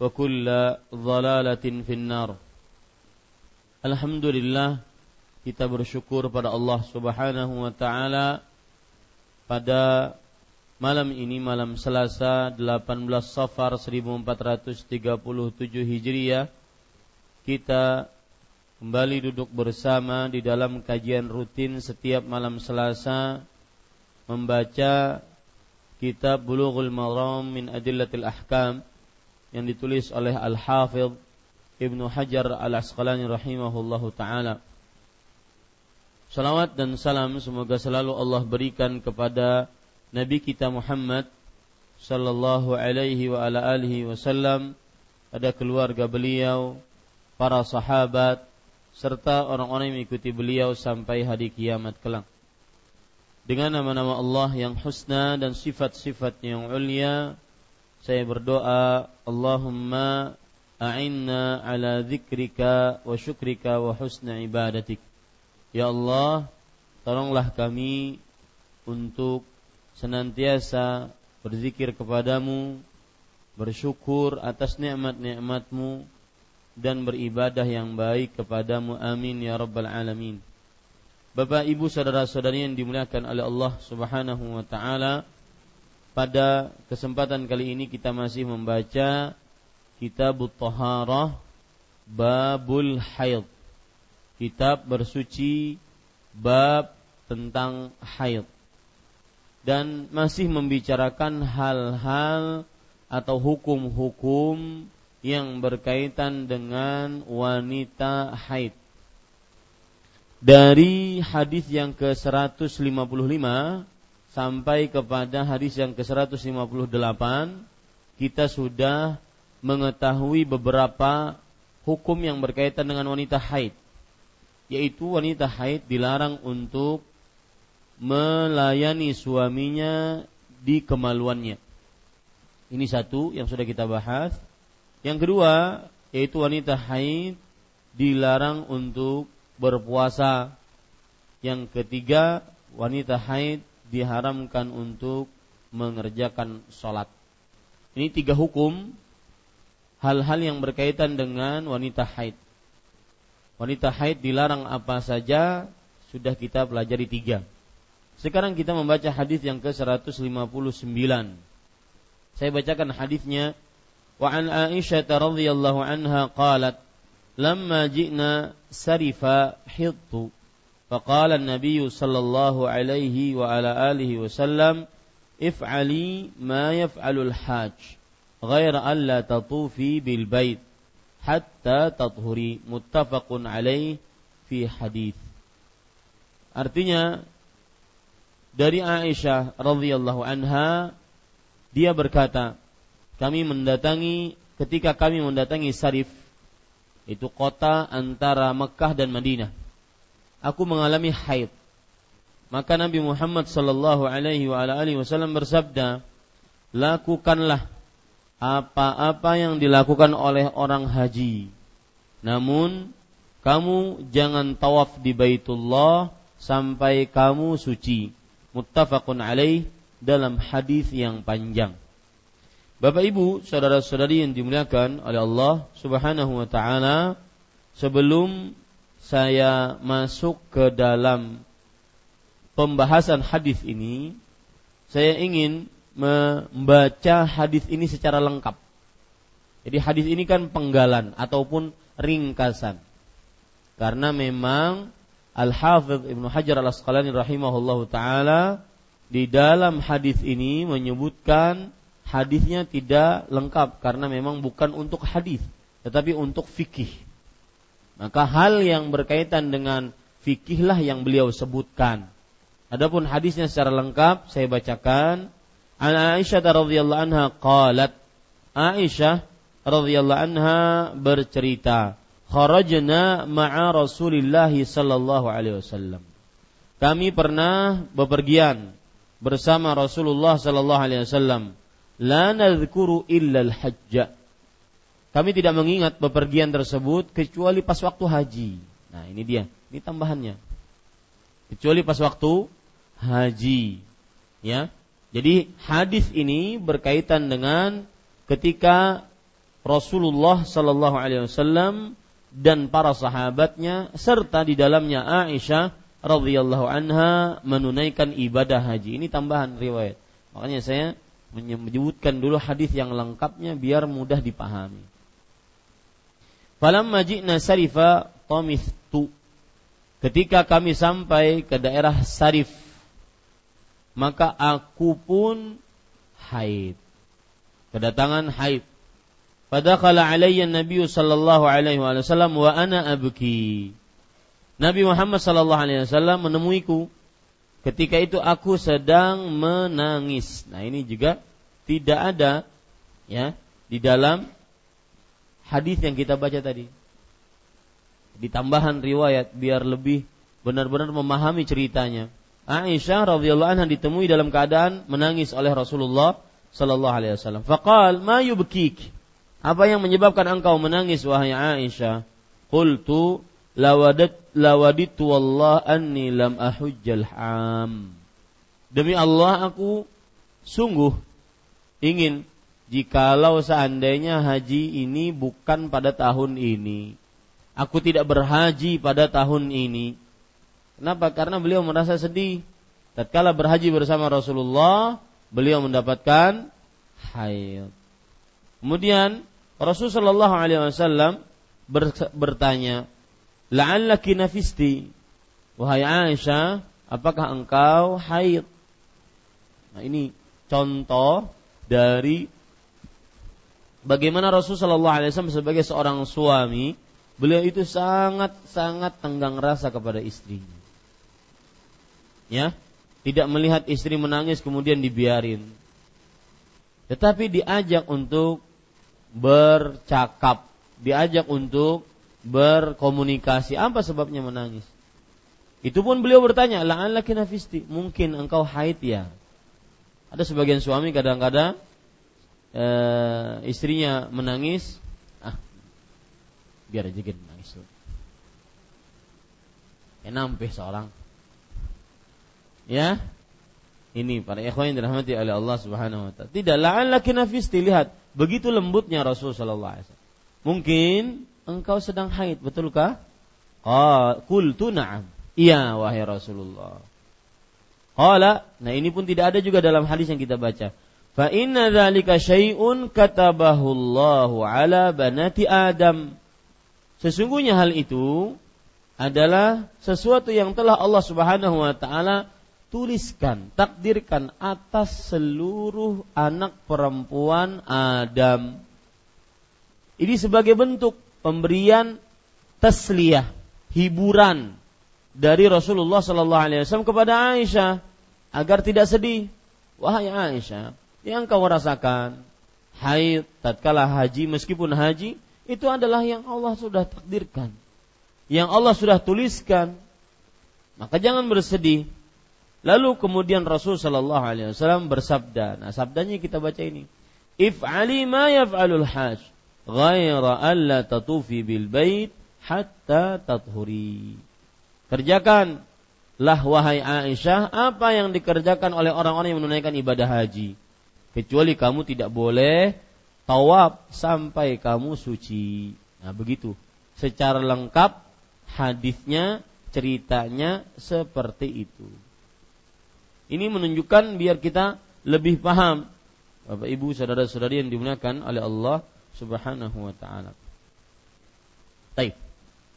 ضلاله wa kulla dhalalatin finnar. Alhamdulillah kita bersyukur pada Allah Subhanahu wa taala pada malam ini malam Selasa 18 Safar 1437 Hijriah kita kembali duduk bersama di dalam kajian rutin setiap malam Selasa membaca kitab Bulughul Maram min Adillatil Ahkam yang ditulis oleh Al-Hafidh Ibnu Hajar Al-Asqalani rahimahullahu taala. Salawat dan salam semoga selalu Allah berikan kepada Nabi kita Muhammad sallallahu alaihi wa ala alihi wasallam, ada keluarga beliau, para sahabat serta orang-orang yang mengikuti beliau sampai hari kiamat kelak. Dengan nama-nama Allah yang husna dan sifat-sifat yang ulia, saya berdoa Allahumma a'inna ala dzikrika wa syukrika wa husna ibadatik. Ya Allah tolonglah kami untuk senantiasa berzikir kepadamu bersyukur atas nikmat-nikmatmu dan beribadah yang baik kepadamu. Amin ya rabbal alamin. Bapak Ibu saudara-saudari yang dimuliakan oleh Allah Subhanahu wa taala pada kesempatan kali ini kita masih membaca Kitab Taharah Babul Haid. Kitab bersuci bab tentang haid. Dan masih membicarakan hal-hal atau hukum-hukum yang berkaitan dengan wanita haid. Dari hadis yang ke-155 sampai kepada hadis yang ke-158 kita sudah mengetahui beberapa hukum yang berkaitan dengan wanita haid yaitu wanita haid dilarang untuk melayani suaminya di kemaluannya. Ini satu yang sudah kita bahas. Yang kedua, yaitu wanita haid dilarang untuk berpuasa. Yang ketiga, wanita haid diharamkan untuk mengerjakan sholat. Ini tiga hukum hal-hal yang berkaitan dengan wanita haid. Wanita haid dilarang apa saja sudah kita pelajari tiga. Sekarang kita membaca hadis yang ke-159. Saya bacakan hadisnya. Wa an Aisyah radhiyallahu anha qalat, "Lamma ji'na sarifa فقال النبي صلى الله عليه وعلى آله وسلم افعلي ما يفعل الحاج غير ألا تطوفي بالبيت حتى تطهري متفق عليه في حديث artinya dari Aisyah radhiyallahu anha dia berkata kami mendatangi ketika kami mendatangi Sarif itu kota antara Mekah dan Madinah. Aku mengalami haid. Maka Nabi Muhammad sallallahu alaihi wasallam bersabda, "Lakukanlah apa-apa yang dilakukan oleh orang haji. Namun kamu jangan tawaf di Baitullah sampai kamu suci." Muttafaqun alaih dalam hadis yang panjang. Bapak Ibu, saudara-saudari yang dimuliakan oleh Allah Subhanahu wa taala, sebelum saya masuk ke dalam pembahasan hadis ini, saya ingin membaca hadis ini secara lengkap. Jadi hadis ini kan penggalan ataupun ringkasan. Karena memang Al-Hafidh Ibnu Hajar Al-Asqalani rahimahullahu taala di dalam hadis ini menyebutkan hadisnya tidak lengkap karena memang bukan untuk hadis tetapi untuk fikih. Maka hal yang berkaitan dengan fikihlah yang beliau sebutkan. Adapun hadisnya secara lengkap saya bacakan. An Aisyah radhiyallahu anha qalat Aisyah radhiyallahu anha bercerita, "Kharajna ma'a Rasulillah sallallahu alaihi wasallam." Kami pernah bepergian bersama Rasulullah sallallahu alaihi wasallam la nadhkuru illa al-hajj. Kami tidak mengingat bepergian tersebut kecuali pas waktu haji. Nah, ini dia. Ini tambahannya. Kecuali pas waktu haji. Ya. Jadi hadis ini berkaitan dengan ketika Rasulullah Sallallahu Alaihi Wasallam dan para sahabatnya serta di dalamnya Aisyah radhiyallahu anha menunaikan ibadah haji. Ini tambahan riwayat. Makanya saya menyebutkan dulu hadis yang lengkapnya biar mudah dipahami. Falamma ji'na sarifa tamithtu. Ketika kami sampai ke daerah Sarif, maka aku pun haid. Kedatangan haid. Fadakhala alayya Nabi sallallahu alaihi wasallam wa ana abki. Nabi Muhammad sallallahu alaihi wasallam menemuiku Ketika itu aku sedang menangis. Nah, ini juga tidak ada ya di dalam hadis yang kita baca tadi. Di tambahan riwayat biar lebih benar-benar memahami ceritanya. Aisyah radhiyallahu anha ditemui dalam keadaan menangis oleh Rasulullah sallallahu alaihi wasallam. Faqal, "Ma yubkik?" Apa yang menyebabkan engkau menangis wahai Aisyah? Qultu lawadat lawaditu wallah anni lam ahujjal ham. Demi Allah aku sungguh ingin jikalau seandainya haji ini bukan pada tahun ini. Aku tidak berhaji pada tahun ini. Kenapa? Karena beliau merasa sedih. Tatkala berhaji bersama Rasulullah, beliau mendapatkan haid. Kemudian Rasulullah SAW bertanya, La'allaki nafisti. Wahai Aisyah, apakah engkau haid? Nah ini contoh dari bagaimana Rasulullah SAW sebagai seorang suami, beliau itu sangat sangat tenggang rasa kepada istrinya. Ya, tidak melihat istri menangis kemudian dibiarin. Tetapi diajak untuk bercakap, diajak untuk berkomunikasi. Apa sebabnya menangis? Itu pun beliau bertanya, la'allaki nafisti, mungkin engkau haid ya. Ada sebagian suami kadang-kadang e, istrinya menangis, ah biar aja gitu menangis tuh. Enampe seorang. Ya, ini para ikhwan yang dirahmati oleh Allah Subhanahu wa taala. Tidak la'allaki nafisti, lihat, begitu lembutnya Rasul sallallahu alaihi wasallam. Mungkin engkau sedang haid, betulkah? Qultu na'am. Iya wahai Rasulullah. Qala, nah ini pun tidak ada juga dalam hadis yang kita baca. Fa inna dzalika syai'un katabahu Allahu ala banati Adam. Sesungguhnya hal itu adalah sesuatu yang telah Allah Subhanahu wa taala tuliskan, takdirkan atas seluruh anak perempuan Adam. Ini sebagai bentuk pemberian tasliyah, hiburan dari Rasulullah Sallallahu Alaihi Wasallam kepada Aisyah agar tidak sedih. Wahai Aisyah, yang kau rasakan haid tatkala haji meskipun haji itu adalah yang Allah sudah takdirkan. Yang Allah sudah tuliskan. Maka jangan bersedih. Lalu kemudian Rasul Shallallahu Alaihi Wasallam bersabda. Nah sabdanya kita baca ini. If'ali ma yaf'alul hajj ghaira alla tatufi bil bait hatta tathuri. Kerjakan lah wahai Aisyah apa yang dikerjakan oleh orang-orang yang menunaikan ibadah haji. Kecuali kamu tidak boleh tawaf sampai kamu suci. Nah begitu. Secara lengkap hadisnya, ceritanya seperti itu. Ini menunjukkan biar kita lebih paham Bapak Ibu saudara-saudari yang dimuliakan oleh Allah Subhanahu wa taala. Baik.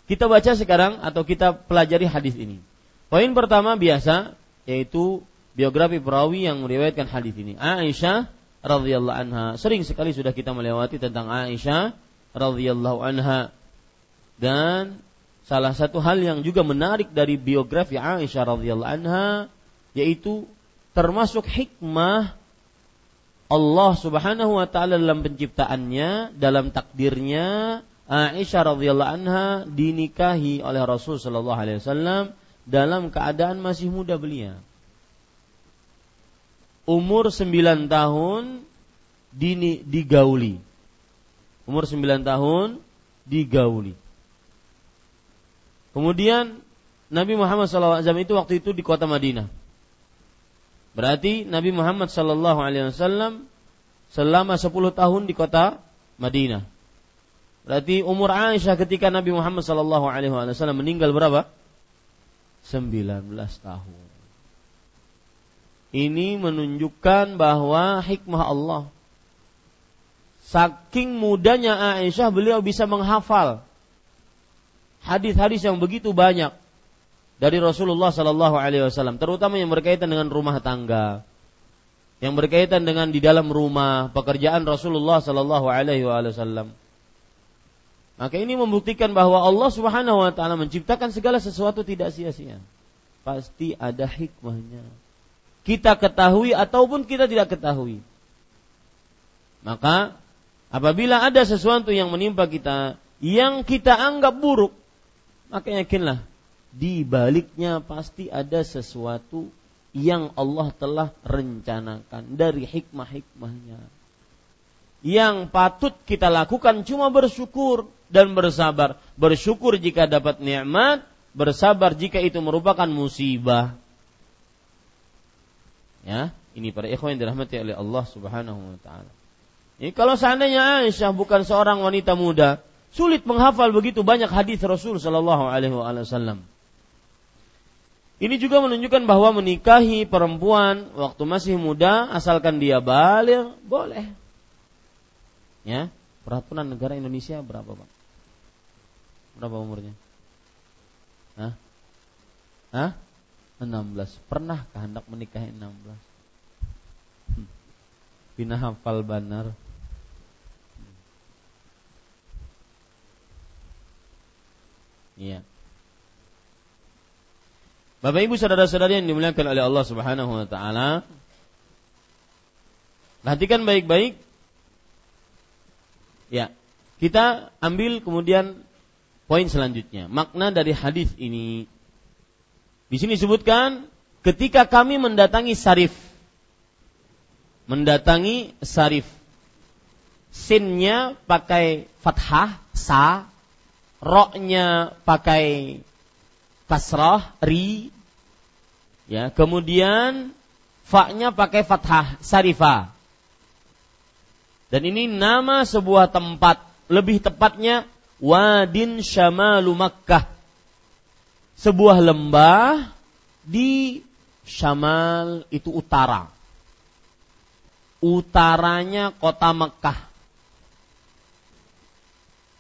Kita baca sekarang atau kita pelajari hadis ini. Poin pertama biasa yaitu biografi perawi yang meriwayatkan hadis ini. Aisyah radhiyallahu anha. Sering sekali sudah kita melewati tentang Aisyah radhiyallahu anha. Dan salah satu hal yang juga menarik dari biografi Aisyah radhiyallahu anha yaitu termasuk hikmah Allah Subhanahu wa taala dalam penciptaannya, dalam takdirnya Aisyah radhiyallahu anha dinikahi oleh Rasul sallallahu alaihi wasallam dalam keadaan masih muda belia. Umur 9 tahun dini, digauli. Umur 9 tahun digauli. Kemudian Nabi Muhammad SAW itu waktu itu di kota Madinah. Berarti Nabi Muhammad SAW selama 10 tahun di kota Madinah. Berarti umur Aisyah ketika Nabi Muhammad wasallam meninggal berapa? 19 tahun. Ini menunjukkan bahwa hikmah Allah. Saking mudanya Aisyah beliau bisa menghafal hadis-hadis yang begitu banyak dari Rasulullah sallallahu alaihi wasallam, terutama yang berkaitan dengan rumah tangga, yang berkaitan dengan di dalam rumah, pekerjaan Rasulullah sallallahu alaihi wasallam. Maka ini membuktikan bahwa Allah Subhanahu wa taala menciptakan segala sesuatu tidak sia-sia. Pasti ada hikmahnya. Kita ketahui ataupun kita tidak ketahui. Maka apabila ada sesuatu yang menimpa kita yang kita anggap buruk, maka yakinlah di baliknya pasti ada sesuatu yang Allah telah rencanakan dari hikmah-hikmahnya. Yang patut kita lakukan cuma bersyukur dan bersabar. Bersyukur jika dapat nikmat, bersabar jika itu merupakan musibah. Ya, ini para ikhwan yang dirahmati oleh Allah Subhanahu wa taala. Ini kalau seandainya Aisyah bukan seorang wanita muda, sulit menghafal begitu banyak hadis Rasul sallallahu alaihi wasallam. Ini juga menunjukkan bahwa menikahi perempuan waktu masih muda asalkan dia balik boleh. Ya, peraturan negara Indonesia berapa, Pak? Berapa umurnya? Hah? Hah? 16. Pernahkah hendak menikahi 16? Hmm. Bina hafal banar. Iya. Bapak Ibu saudara-saudari yang dimuliakan oleh Allah Subhanahu wa taala, perhatikan baik-baik. Ya, kita ambil kemudian Poin selanjutnya, makna dari hadis ini. Di sini disebutkan ketika kami mendatangi Sarif. Mendatangi Sarif. Sinnya pakai fathah, sa. Roknya pakai kasrah, ri. Ya, kemudian fa-nya pakai fathah, sarifa. Dan ini nama sebuah tempat, lebih tepatnya Wadin Syamalu Makkah. Sebuah lembah di Syamal itu utara. Utaranya kota Mekah.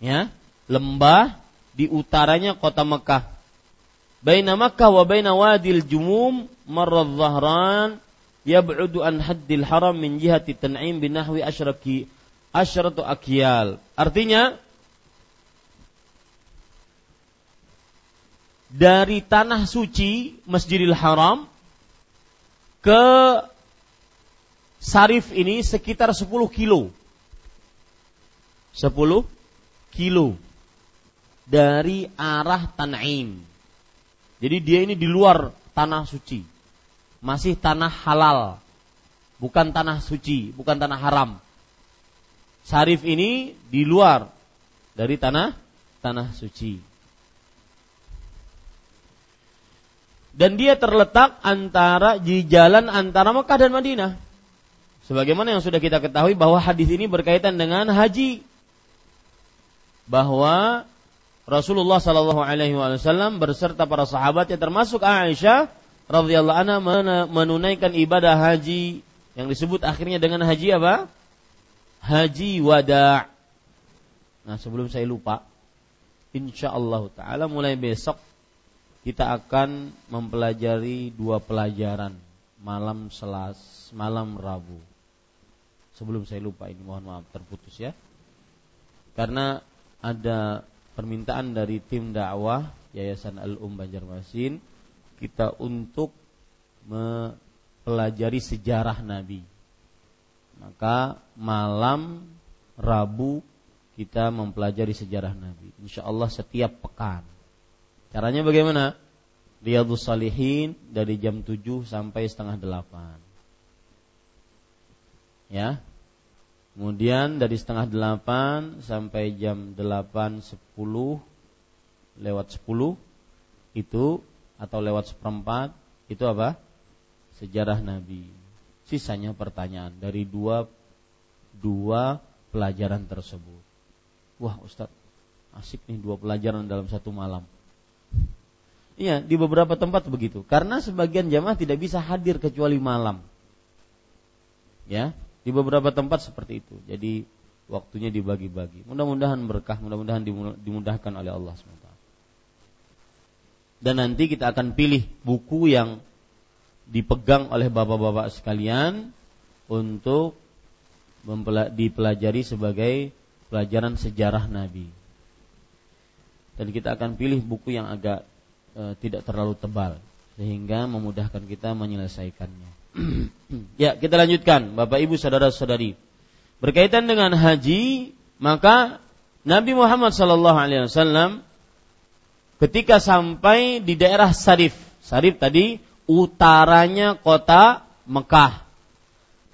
Ya, lembah di utaranya kota Mekah. Baina Makkah wa baina Wadil Jumum marad Zahran yab'udu an haddil haram min jihati tan'im binahwi asyraki asyratu akyal. Artinya dari tanah suci Masjidil Haram ke Sarif ini sekitar 10 kilo. 10 kilo dari arah Tan'im. Jadi dia ini di luar tanah suci. Masih tanah halal. Bukan tanah suci, bukan tanah haram. Sarif ini di luar dari tanah tanah suci. Dan dia terletak antara di jalan antara Mekah dan Madinah. Sebagaimana yang sudah kita ketahui bahwa hadis ini berkaitan dengan haji. Bahwa Rasulullah Shallallahu Alaihi Wasallam berserta para sahabatnya termasuk Aisyah radhiyallahu anha menunaikan ibadah haji yang disebut akhirnya dengan haji apa? Haji wada. Nah sebelum saya lupa, insya Allah Taala mulai besok kita akan mempelajari dua pelajaran malam selas malam Rabu. Sebelum saya lupa ini mohon maaf terputus ya. Karena ada permintaan dari tim dakwah Yayasan Al-Um Banjarmasin kita untuk mempelajari sejarah Nabi. Maka malam Rabu kita mempelajari sejarah Nabi. Insya Allah setiap pekan. Caranya bagaimana? Riyadus Salihin dari jam 7 sampai setengah 8. Ya. Kemudian dari setengah 8 sampai jam 8 10 lewat 10 itu atau lewat seperempat itu apa? Sejarah Nabi. Sisanya pertanyaan dari dua dua pelajaran tersebut. Wah Ustadz, asik nih dua pelajaran dalam satu malam. Iya, di beberapa tempat begitu. Karena sebagian jamaah tidak bisa hadir kecuali malam. Ya, di beberapa tempat seperti itu. Jadi waktunya dibagi-bagi. Mudah-mudahan berkah, mudah-mudahan dimudahkan oleh Allah SWT. Dan nanti kita akan pilih buku yang dipegang oleh bapak-bapak sekalian untuk dipelajari sebagai pelajaran sejarah Nabi. Dan kita akan pilih buku yang agak e, tidak terlalu tebal sehingga memudahkan kita menyelesaikannya. ya, kita lanjutkan Bapak Ibu saudara-saudari. Berkaitan dengan haji, maka Nabi Muhammad sallallahu alaihi wasallam ketika sampai di daerah Sarif. Sarif tadi utaranya kota Mekah.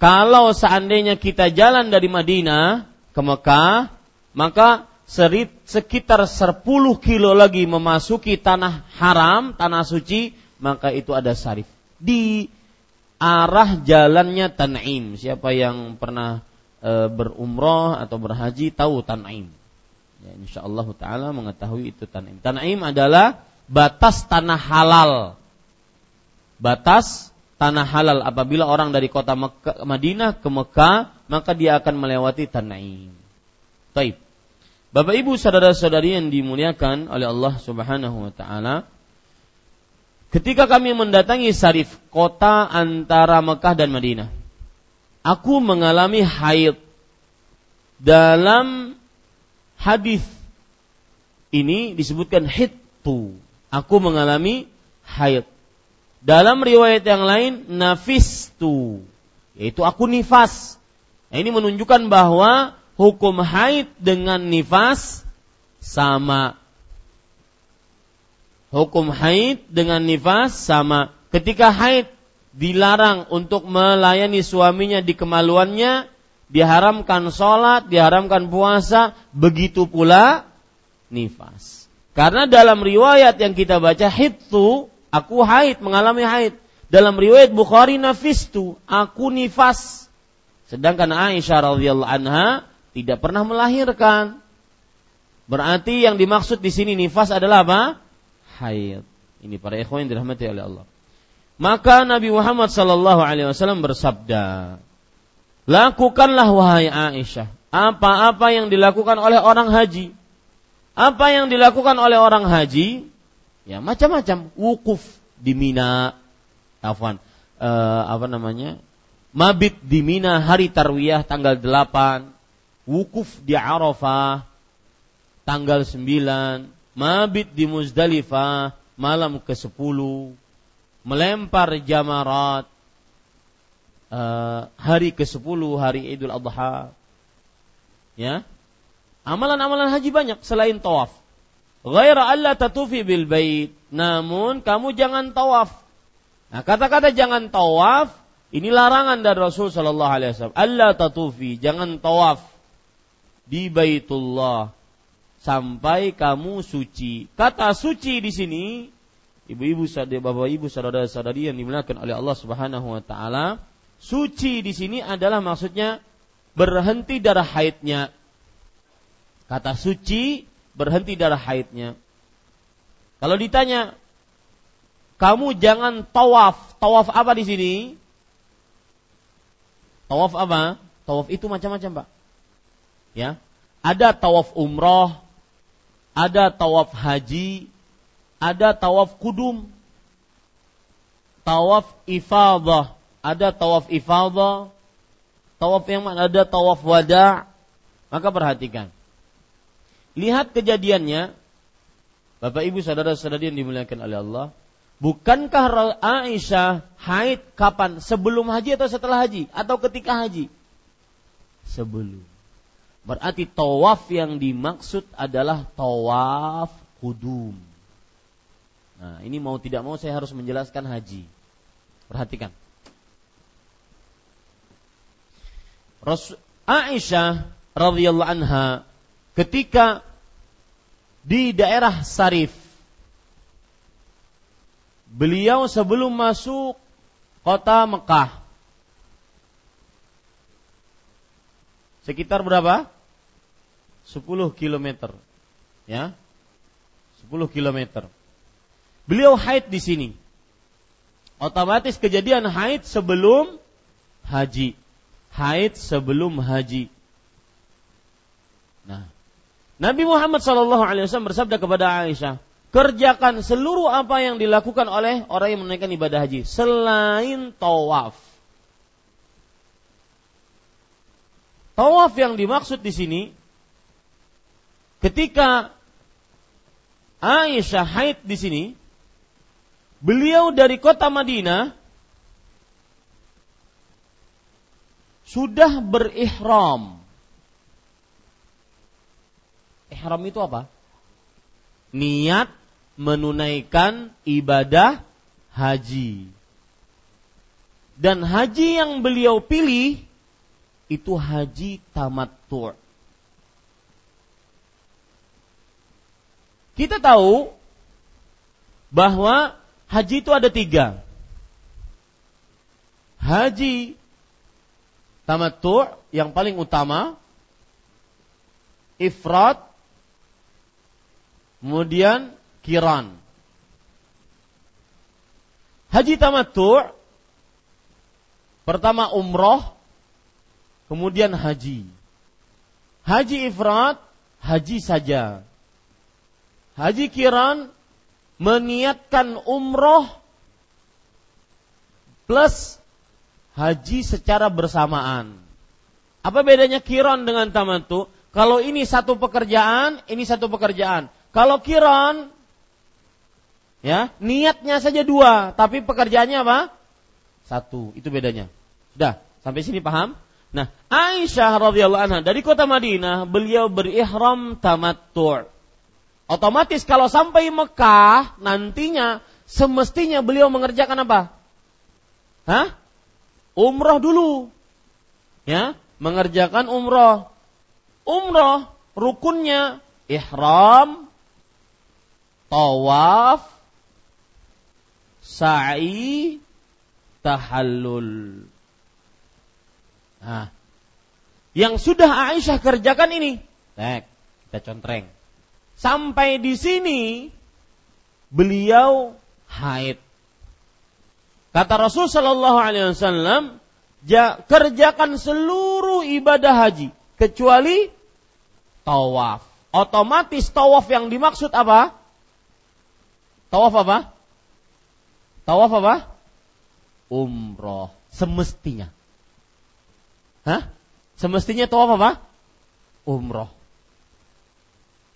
Kalau seandainya kita jalan dari Madinah ke Mekah, maka sekitar 10 kilo lagi memasuki tanah haram, tanah suci, maka itu ada sarif. Di arah jalannya Tan'im. Siapa yang pernah e, berumroh atau berhaji tahu Tan'im. Ya, insya Allah Ta'ala mengetahui itu Tan'im. Tan'im adalah batas tanah halal. Batas tanah halal. Apabila orang dari kota Mekah, Madinah ke Mekah, maka dia akan melewati Tan'im. Taib. Bapak Ibu saudara-saudari yang dimuliakan oleh Allah Subhanahu wa taala, ketika kami mendatangi Sarif, kota antara Mekah dan Madinah, aku mengalami haid. Dalam hadis ini disebutkan hitu. Aku mengalami haid. Dalam riwayat yang lain nafistu, yaitu aku nifas. Nah, ini menunjukkan bahwa hukum haid dengan nifas sama. Hukum haid dengan nifas sama. Ketika haid dilarang untuk melayani suaminya di kemaluannya, diharamkan sholat, diharamkan puasa, begitu pula nifas. Karena dalam riwayat yang kita baca itu aku haid, mengalami haid. Dalam riwayat Bukhari nafistu, aku nifas. Sedangkan Aisyah radhiyallahu anha tidak pernah melahirkan. Berarti yang dimaksud di sini nifas adalah apa? Haid. Ini para ikhwan yang dirahmati oleh Allah. Maka Nabi Muhammad sallallahu alaihi wasallam bersabda, "Lakukanlah wahai Aisyah, apa-apa yang dilakukan oleh orang haji. Apa yang dilakukan oleh orang haji? Ya, macam-macam. Wukuf di Mina, afwan, uh, apa namanya? Mabit di Mina hari tarwiyah tanggal 8 wukuf di Arafah tanggal 9, mabit di Muzdalifah malam ke-10 melempar jamarat uh, hari ke-10 hari Idul Adha. Ya? Amalan-amalan haji banyak selain tawaf. Ghaira alla tatufi bil bait. Namun kamu jangan tawaf. Nah kata-kata jangan tawaf ini larangan dari Rasul sallallahu alaihi wasallam. Alla tatufi jangan tawaf di Baitullah sampai kamu suci. Kata suci di sini, ibu-ibu bapak ibu saudara-saudari yang dimuliakan oleh Allah Subhanahu wa taala, suci di sini adalah maksudnya berhenti darah haidnya. Kata suci berhenti darah haidnya. Kalau ditanya, kamu jangan tawaf. Tawaf apa di sini? Tawaf apa? Tawaf itu macam-macam, Pak. Ya. Ada tawaf umroh, ada tawaf haji, ada tawaf kudum, tawaf ifadah, ada tawaf ifadah, tawaf yang mana ada tawaf wada. Maka perhatikan. Lihat kejadiannya, Bapak Ibu saudara-saudari yang dimuliakan oleh Allah, bukankah Aisyah haid kapan? Sebelum haji atau setelah haji atau ketika haji? Sebelum. Berarti tawaf yang dimaksud adalah tawaf kudum. Nah, ini mau tidak mau saya harus menjelaskan haji. Perhatikan. Rasul Aisyah radhiyallahu anha ketika di daerah Sarif beliau sebelum masuk kota Mekah sekitar berapa? 10 kilometer. Ya. 10 kilometer. Beliau haid di sini. Otomatis kejadian haid sebelum haji. Haid sebelum haji. Nah, Nabi Muhammad SAW bersabda kepada Aisyah, kerjakan seluruh apa yang dilakukan oleh orang yang menunaikan ibadah haji selain tawaf. Tawaf yang dimaksud di sini ketika Aisyah haid di sini, beliau dari kota Madinah sudah berihram. Ihram itu apa? Niat menunaikan ibadah haji. Dan haji yang beliau pilih itu haji tamattu'. Kita tahu bahwa haji itu ada tiga. Haji tamattu' yang paling utama, ifrat, kemudian kiran. Haji tamattu' pertama umroh, kemudian haji. Haji ifrat, haji saja. Haji kiran meniatkan umroh plus haji secara bersamaan. Apa bedanya kiran dengan tamatu? Kalau ini satu pekerjaan, ini satu pekerjaan. Kalau kiran, ya niatnya saja dua, tapi pekerjaannya apa? Satu. Itu bedanya. Sudah, sampai sini paham? Nah, Aisyah radhiyallahu anha dari kota Madinah, beliau berihram tamattu'. Otomatis kalau sampai Mekah nantinya semestinya beliau mengerjakan apa? Hah? Umroh dulu. Ya, mengerjakan umroh. Umroh rukunnya ihram, tawaf, sa'i, tahallul. Nah, yang sudah Aisyah kerjakan ini, Nek, kita contreng. Sampai di sini beliau haid. Kata Rasul Shallallahu Alaihi Wasallam, ja, kerjakan seluruh ibadah haji kecuali tawaf. Otomatis tawaf yang dimaksud apa? Tawaf apa? Tawaf apa? Umroh. Semestinya. Hah? Semestinya tawaf apa? Umroh.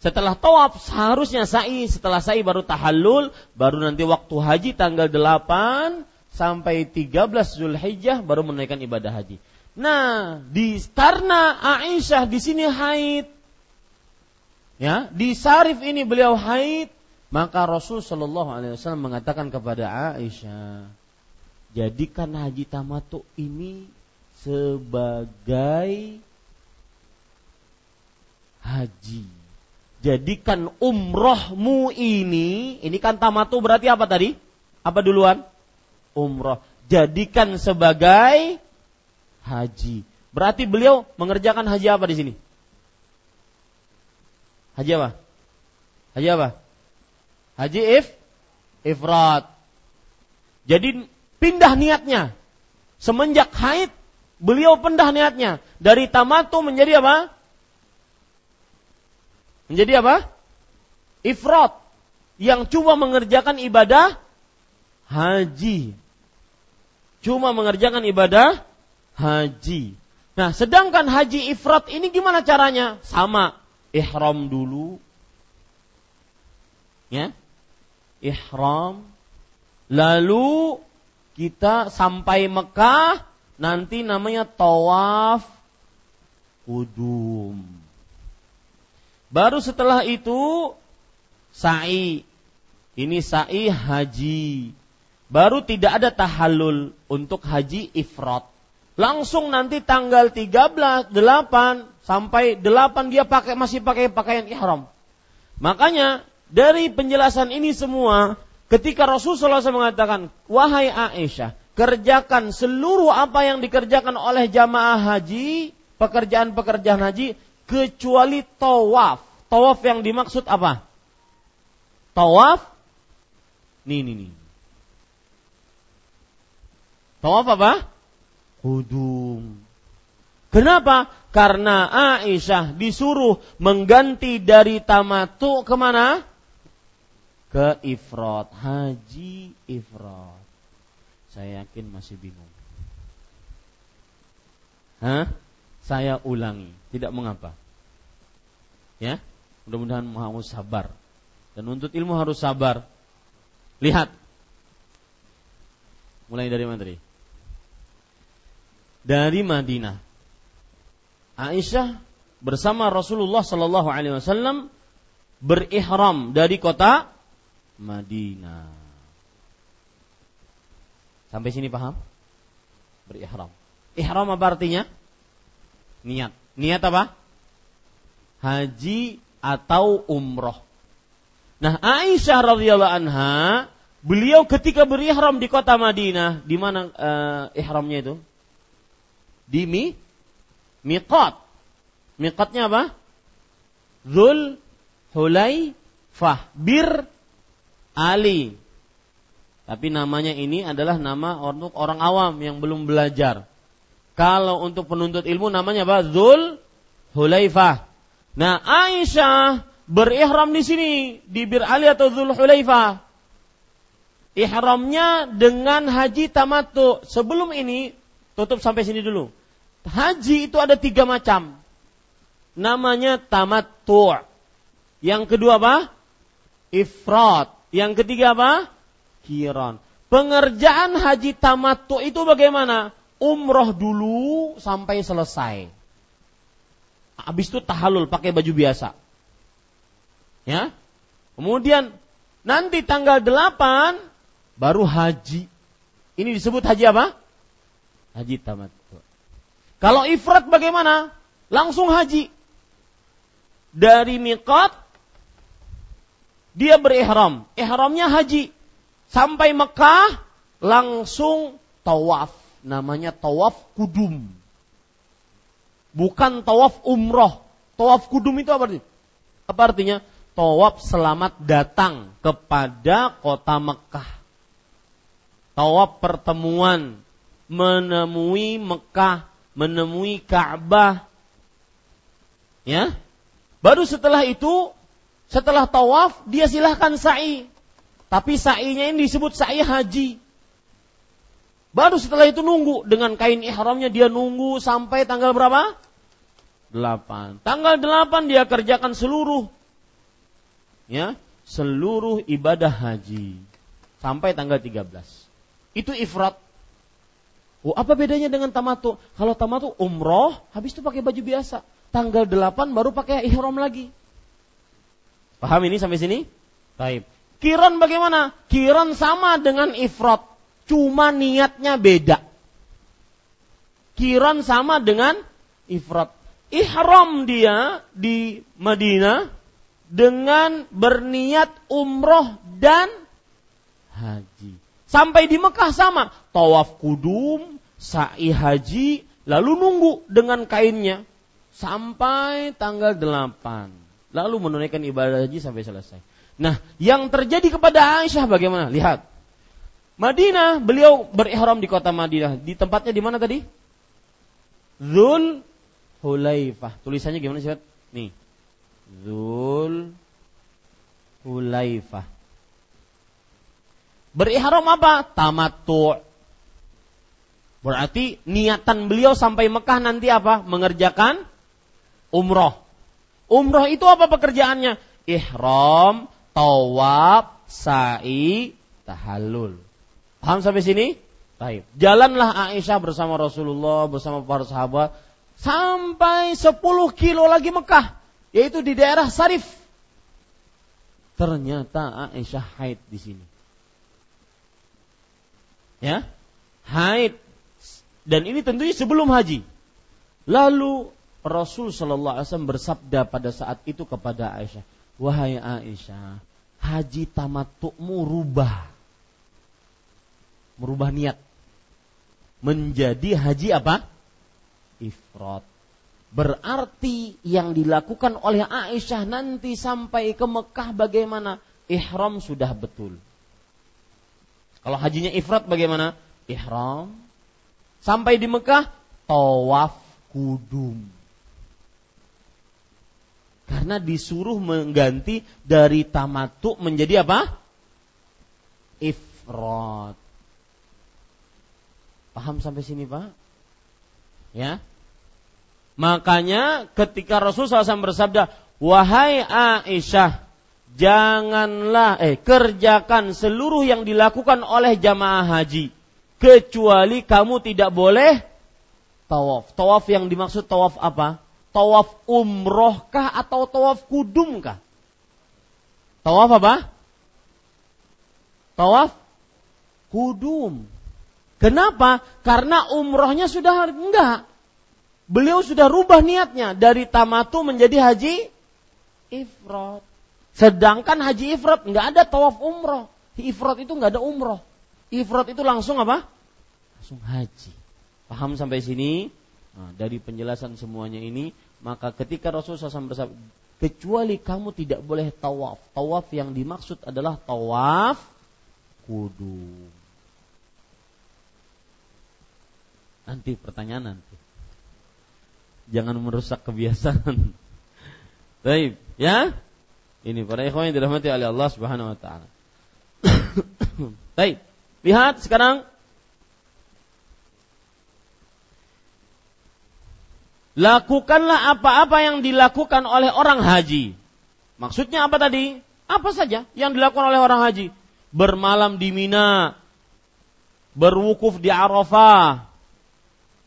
Setelah tawaf seharusnya sa'i, setelah sa'i baru tahallul, baru nanti waktu haji tanggal 8 sampai 13 Zulhijjah baru menaikkan ibadah haji. Nah, di karena Aisyah di sini haid. Ya, di Sarif ini beliau haid, maka Rasul Shallallahu alaihi wasallam mengatakan kepada Aisyah, jadikan haji tamatu ini sebagai haji. Jadikan umrohmu ini, ini kan tamatu berarti apa tadi? Apa duluan? Umroh. Jadikan sebagai haji. Berarti beliau mengerjakan haji apa di sini? Haji apa? Haji apa? Haji if ifrat. Jadi pindah niatnya. Semenjak haid beliau pindah niatnya dari tamatu menjadi apa? Menjadi apa? Ifrat yang cuma mengerjakan ibadah haji. Cuma mengerjakan ibadah haji. Nah, sedangkan haji ifrat ini gimana caranya? Sama, ihram dulu. Ya. Ihram. Lalu kita sampai Mekah nanti namanya tawaf kudum. Baru setelah itu sa'i. Ini sa'i haji. Baru tidak ada tahallul untuk haji ifrat. Langsung nanti tanggal 13, 8 sampai 8 dia pakai masih pakai pakaian ihram. Makanya dari penjelasan ini semua ketika Rasulullah SAW mengatakan, "Wahai Aisyah, kerjakan seluruh apa yang dikerjakan oleh jamaah haji, pekerjaan-pekerjaan haji kecuali tawaf. Tawaf yang dimaksud apa? Tawaf nih nih nih. Tawaf apa? Kudum. Kenapa? Karena Aisyah disuruh mengganti dari tamatu ke mana? Ke ifrat. Haji ifrat. Saya yakin masih bingung. Hah? Saya ulangi. Tidak mengapa. Ya, mudah-mudahan harus sabar. Dan untuk ilmu harus sabar. Lihat. Mulai dari mana? Dari Madinah. Aisyah bersama Rasulullah Sallallahu Alaihi Wasallam berihram dari kota Madinah. Sampai sini paham? Berihram. Ihram apa artinya? Niat. Niat apa? Haji atau umroh. Nah, Aisyah radhiyallahu anha, beliau ketika berihram di kota Madinah, di mana uh, ihramnya itu? Di mi miqat. Miqatnya apa? Zul Hulaifah bir Ali. Tapi namanya ini adalah nama untuk orang awam yang belum belajar. Kalau untuk penuntut ilmu namanya apa? Zul Hulaifah. Nah, Aisyah berihram di sini di Bir Ali atau Zul Hulaifah. Ihramnya dengan haji tamattu. Sebelum ini tutup sampai sini dulu. Haji itu ada tiga macam. Namanya tamattu. Yang kedua apa? Ifrat. Yang ketiga apa? Kiron. Pengerjaan haji tamattu itu bagaimana? umroh dulu sampai selesai. Habis itu tahalul pakai baju biasa. Ya. Kemudian nanti tanggal 8 baru haji. Ini disebut haji apa? Haji tamat. Kalau ifrat bagaimana? Langsung haji. Dari miqat dia berihram. Ihramnya haji. Sampai Mekah langsung tawaf namanya tawaf kudum. Bukan tawaf umroh. Tawaf kudum itu apa artinya? Apa artinya? Tawaf selamat datang kepada kota Mekah. Tawaf pertemuan menemui Mekah, menemui Ka'bah. Ya. Baru setelah itu, setelah tawaf, dia silahkan sa'i. Tapi sa'inya ini disebut sa'i haji. Baru setelah itu nunggu dengan kain ihramnya dia nunggu sampai tanggal berapa? 8. Tanggal 8 dia kerjakan seluruh ya seluruh ibadah haji sampai tanggal 13. Itu ifrat. Oh, apa bedanya dengan tamatu? Kalau tamatu umroh, habis itu pakai baju biasa. Tanggal 8 baru pakai ihram lagi. Paham ini sampai sini? Baik. Kiron bagaimana? Kiron sama dengan ifrat, cuma niatnya beda. Kiron sama dengan ifrat. Ihram dia di Madinah dengan berniat umroh dan haji. Sampai di Mekah sama, tawaf kudum, sa'i haji, lalu nunggu dengan kainnya sampai tanggal 8. Lalu menunaikan ibadah haji sampai selesai. Nah, yang terjadi kepada Aisyah bagaimana? Lihat. Madinah, beliau berihram di kota Madinah. Di tempatnya di mana tadi? Zul Hulaifah. Tulisannya gimana sih? Nih. Zul Hulaifah. Berihram apa? Tamattu. Berarti niatan beliau sampai Mekah nanti apa? Mengerjakan umroh. Umroh itu apa pekerjaannya? Ihram, tawaf, sa'i, tahallul. Paham sampai sini? Baik. Jalanlah Aisyah bersama Rasulullah, bersama para sahabat sampai 10 kilo lagi Mekah, yaitu di daerah Sarif. Ternyata Aisyah haid di sini ya haid dan ini tentunya sebelum haji. Lalu Rasul Shallallahu Alaihi Wasallam bersabda pada saat itu kepada Aisyah, wahai Aisyah, haji tamattu'mu rubah, merubah niat menjadi haji apa? Ifrat. Berarti yang dilakukan oleh Aisyah nanti sampai ke Mekah bagaimana? Ihram sudah betul. Kalau hajinya ifrat bagaimana? Ihram. Sampai di Mekah, tawaf kudum. Karena disuruh mengganti dari tamatu menjadi apa? Ifrat. Paham sampai sini Pak? Ya. Makanya ketika Rasulullah SAW bersabda, Wahai Aisyah, janganlah eh kerjakan seluruh yang dilakukan oleh jamaah haji kecuali kamu tidak boleh tawaf. Tawaf yang dimaksud tawaf apa? Tawaf umrohkah atau tawaf kudumkah? Tawaf apa? Tawaf kudum. Kenapa? Karena umrohnya sudah enggak. Beliau sudah rubah niatnya dari tamatu menjadi haji ifrat. Sedangkan haji ifrat nggak ada tawaf umroh. Ifrat itu nggak ada umroh. Ifrat itu langsung apa? Langsung haji. Paham sampai sini? Nah, dari penjelasan semuanya ini, maka ketika Rasulullah SAW bersabda, kecuali kamu tidak boleh tawaf. Tawaf yang dimaksud adalah tawaf kudu. Nanti pertanyaan nanti. Jangan merusak kebiasaan. Baik, ya? Ini para ikhwan yang dirahmati oleh Allah Subhanahu wa taala. Baik. Lihat sekarang Lakukanlah apa-apa yang dilakukan oleh orang haji. Maksudnya apa tadi? Apa saja yang dilakukan oleh orang haji? Bermalam di Mina, berwukuf di Arafah,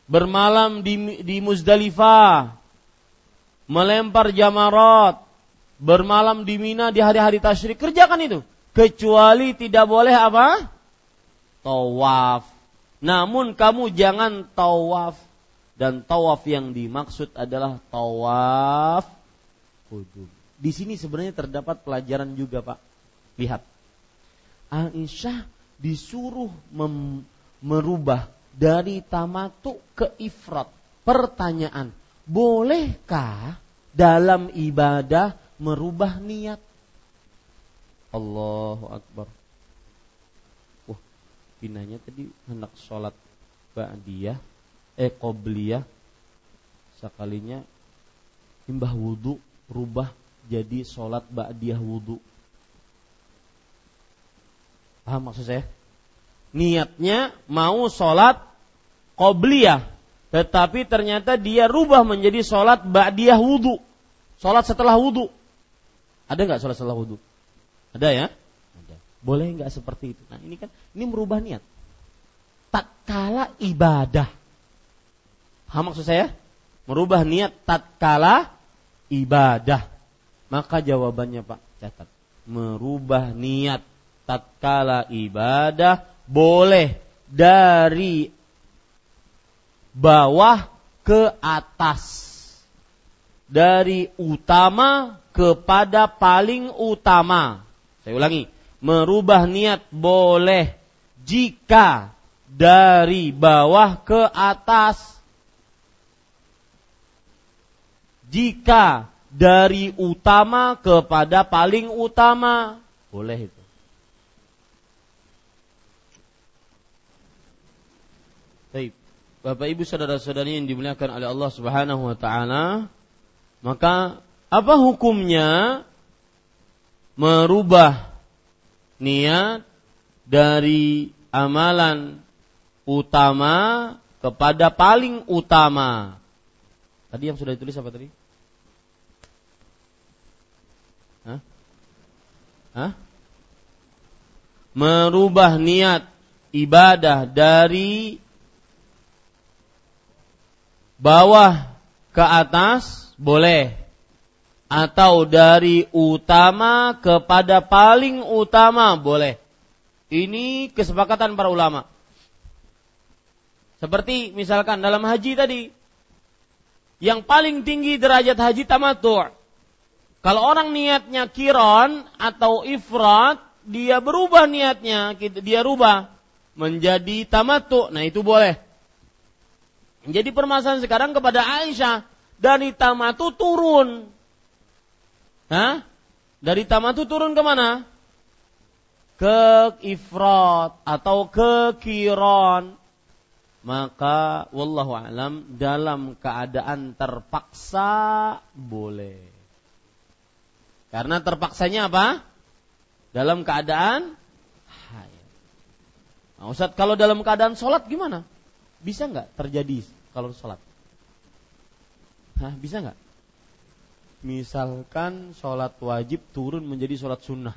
bermalam di, di Muzdalifah, melempar jamarat, bermalam di Mina di hari-hari tasyrik. Kerjakan itu. Kecuali tidak boleh apa? Tawaf. Namun kamu jangan tawaf dan tawaf yang dimaksud adalah tawaf kudum di sini sebenarnya terdapat pelajaran juga pak. Lihat. Aisyah disuruh merubah dari tamatu ke ifrat. Pertanyaan bolehkah dalam ibadah merubah niat. Allahu Akbar. Wah, pinanya tadi hendak sholat ba'diyah, eh qobliyah, sekalinya imbah wudhu rubah jadi sholat ba'diyah wudhu. Paham maksud saya? Niatnya mau sholat qobliyah, tetapi ternyata dia rubah menjadi sholat ba'diyah wudhu. Sholat setelah wudhu. Ada nggak sholat setelah wudhu? Ada ya? Boleh nggak seperti itu? Nah ini kan ini merubah niat. Tak kala ibadah. Paham maksud saya? Merubah niat tatkala ibadah. Maka jawabannya Pak, catat. Merubah niat tatkala ibadah boleh dari bawah ke atas. Dari utama kepada paling utama. Saya ulangi, merubah niat boleh jika dari bawah ke atas. Jika dari utama kepada paling utama, boleh itu. Baik. Bapak Ibu saudara-saudari yang dimuliakan oleh Allah Subhanahu wa taala, maka apa hukumnya merubah niat dari amalan utama kepada paling utama? Tadi yang sudah ditulis apa tadi? Hah? Merubah niat ibadah dari bawah ke atas boleh atau dari utama kepada paling utama boleh. Ini kesepakatan para ulama. Seperti misalkan dalam haji tadi, yang paling tinggi derajat haji tamatu. Kalau orang niatnya kiron atau ifrat, dia berubah niatnya, dia rubah menjadi tamatu. Nah itu boleh. Jadi permasalahan sekarang kepada Aisyah dari tamatu turun. Hah? Dari tamatu turun ke mana? Ke ifrat atau ke kiron. Maka wallahu alam dalam keadaan terpaksa boleh. Karena terpaksanya apa? Dalam keadaan hayat. Nah, Ustaz, kalau dalam keadaan sholat gimana? Bisa nggak terjadi kalau sholat? Hah, bisa nggak? Misalkan sholat wajib turun menjadi sholat sunnah.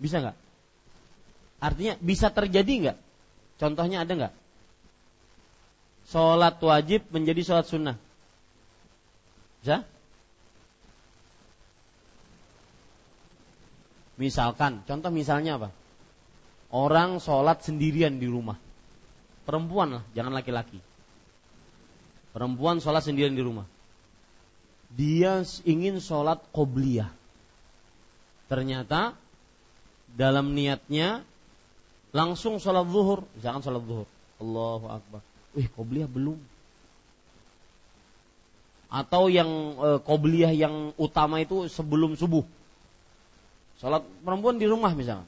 Bisa nggak? Artinya bisa terjadi nggak? Contohnya ada nggak? Sholat wajib menjadi sholat sunnah. Bisa? Misalkan, contoh misalnya apa? Orang sholat sendirian di rumah Perempuan lah, jangan laki-laki. Perempuan sholat sendirian di rumah. Dia ingin sholat qobliyah. Ternyata dalam niatnya langsung sholat zuhur, jangan sholat zuhur. Allahu Akbar. Wih, qobliyah belum. Atau yang e, qobliyah yang utama itu sebelum subuh. Sholat perempuan di rumah misalnya.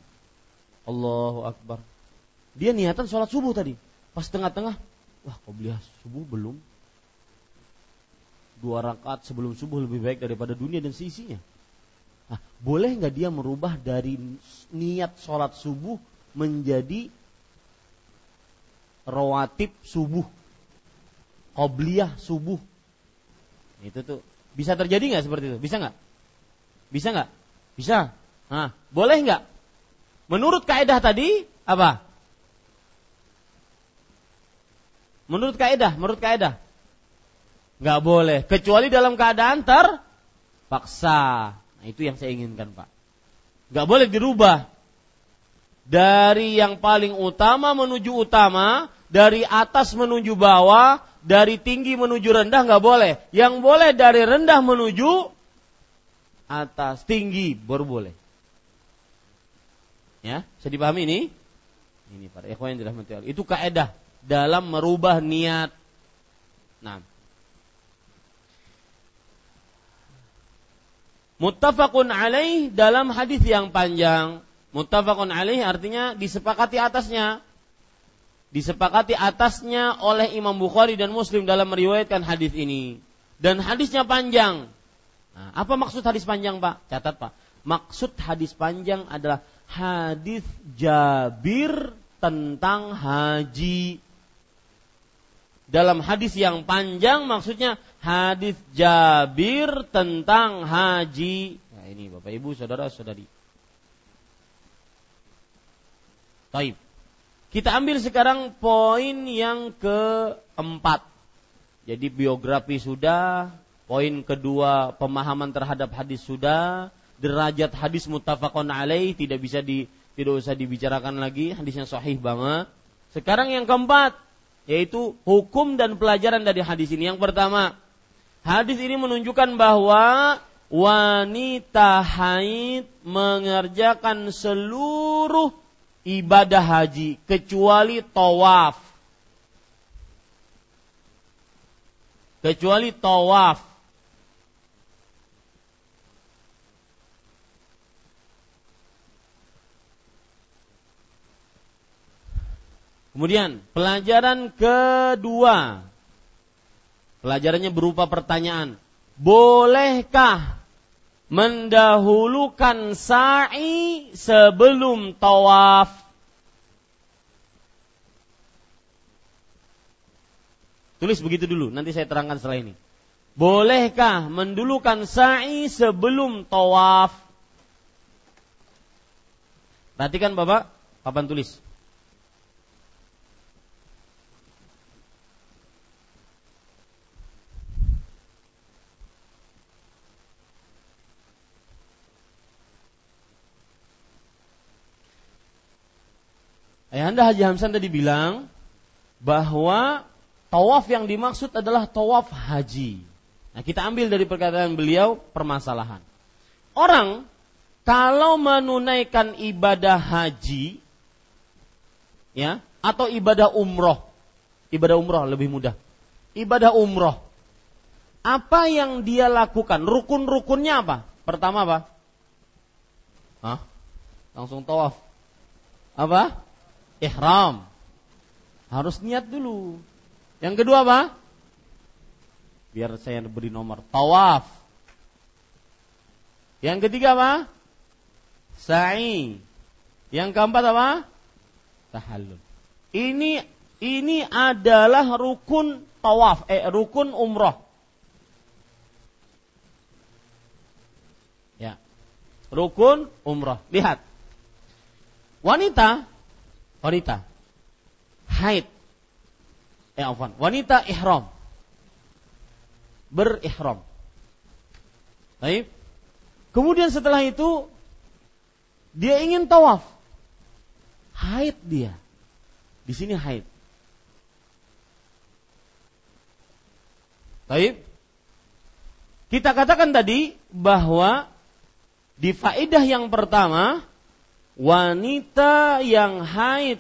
Allahu Akbar. Dia niatan sholat subuh tadi. Pas tengah-tengah, wah qobliyah subuh belum. Dua rakaat sebelum subuh lebih baik daripada dunia dan seisinya. Nah, boleh nggak dia merubah dari niat sholat subuh menjadi rawatib subuh, qobliyah subuh? Itu tuh bisa terjadi nggak seperti itu? Bisa nggak? Bisa nggak? Bisa. Nah, boleh nggak? Menurut kaidah tadi apa? Menurut kaidah, menurut kaidah. Nggak boleh. Kecuali dalam keadaan terpaksa. Nah, itu yang saya inginkan, Pak. Nggak boleh dirubah. Dari yang paling utama menuju utama, dari atas menuju bawah, dari tinggi menuju rendah nggak boleh. Yang boleh dari rendah menuju atas, tinggi baru boleh. Ya, bisa dipahami ini? Ini para ikhwan yang dirahmati Allah. Itu kaidah dalam merubah niat. Nah. Muttafaqun alaih dalam hadis yang panjang. Muttafaqun alaih artinya disepakati atasnya. Disepakati atasnya oleh Imam Bukhari dan Muslim dalam meriwayatkan hadis ini. Dan hadisnya panjang. Nah, apa maksud hadis panjang, Pak? Catat, Pak. Maksud hadis panjang adalah hadis Jabir tentang haji dalam hadis yang panjang maksudnya hadis Jabir tentang haji. Nah, ini Bapak Ibu, saudara-saudari. Taib. Kita ambil sekarang poin yang keempat. Jadi biografi sudah, poin kedua pemahaman terhadap hadis sudah, derajat hadis muttafaqun alaih tidak bisa di tidak usah dibicarakan lagi, hadisnya sahih banget. Sekarang yang keempat, yaitu hukum dan pelajaran dari hadis ini. Yang pertama, hadis ini menunjukkan bahwa wanita haid mengerjakan seluruh ibadah haji kecuali tawaf. Kecuali tawaf. Kemudian pelajaran kedua. Pelajarannya berupa pertanyaan. Bolehkah mendahulukan sa'i sebelum tawaf. Tulis begitu dulu, nanti saya terangkan setelah ini. Bolehkah mendulukan sa'i sebelum tawaf? Perhatikan Bapak, papan tulis. Ayahanda Haji Hamsan tadi bilang bahwa tawaf yang dimaksud adalah tawaf haji. Nah, kita ambil dari perkataan beliau permasalahan. Orang kalau menunaikan ibadah haji ya atau ibadah umroh, ibadah umroh lebih mudah. Ibadah umroh. Apa yang dia lakukan? Rukun-rukunnya apa? Pertama apa? Hah? Langsung tawaf. Apa? Ihram. Harus niat dulu. Yang kedua apa? Biar saya beri nomor. Tawaf. Yang ketiga apa? Sa'i. Yang keempat apa? Tahallul. Ini ini adalah rukun tawaf, eh rukun umroh. Ya. Rukun umroh. Lihat. Wanita wanita haid eh afwan wanita ihram berihram Baik. Kemudian setelah itu dia ingin tawaf. Haid dia. Di sini haid. Baik. Kita katakan tadi bahwa di faedah yang pertama wanita yang haid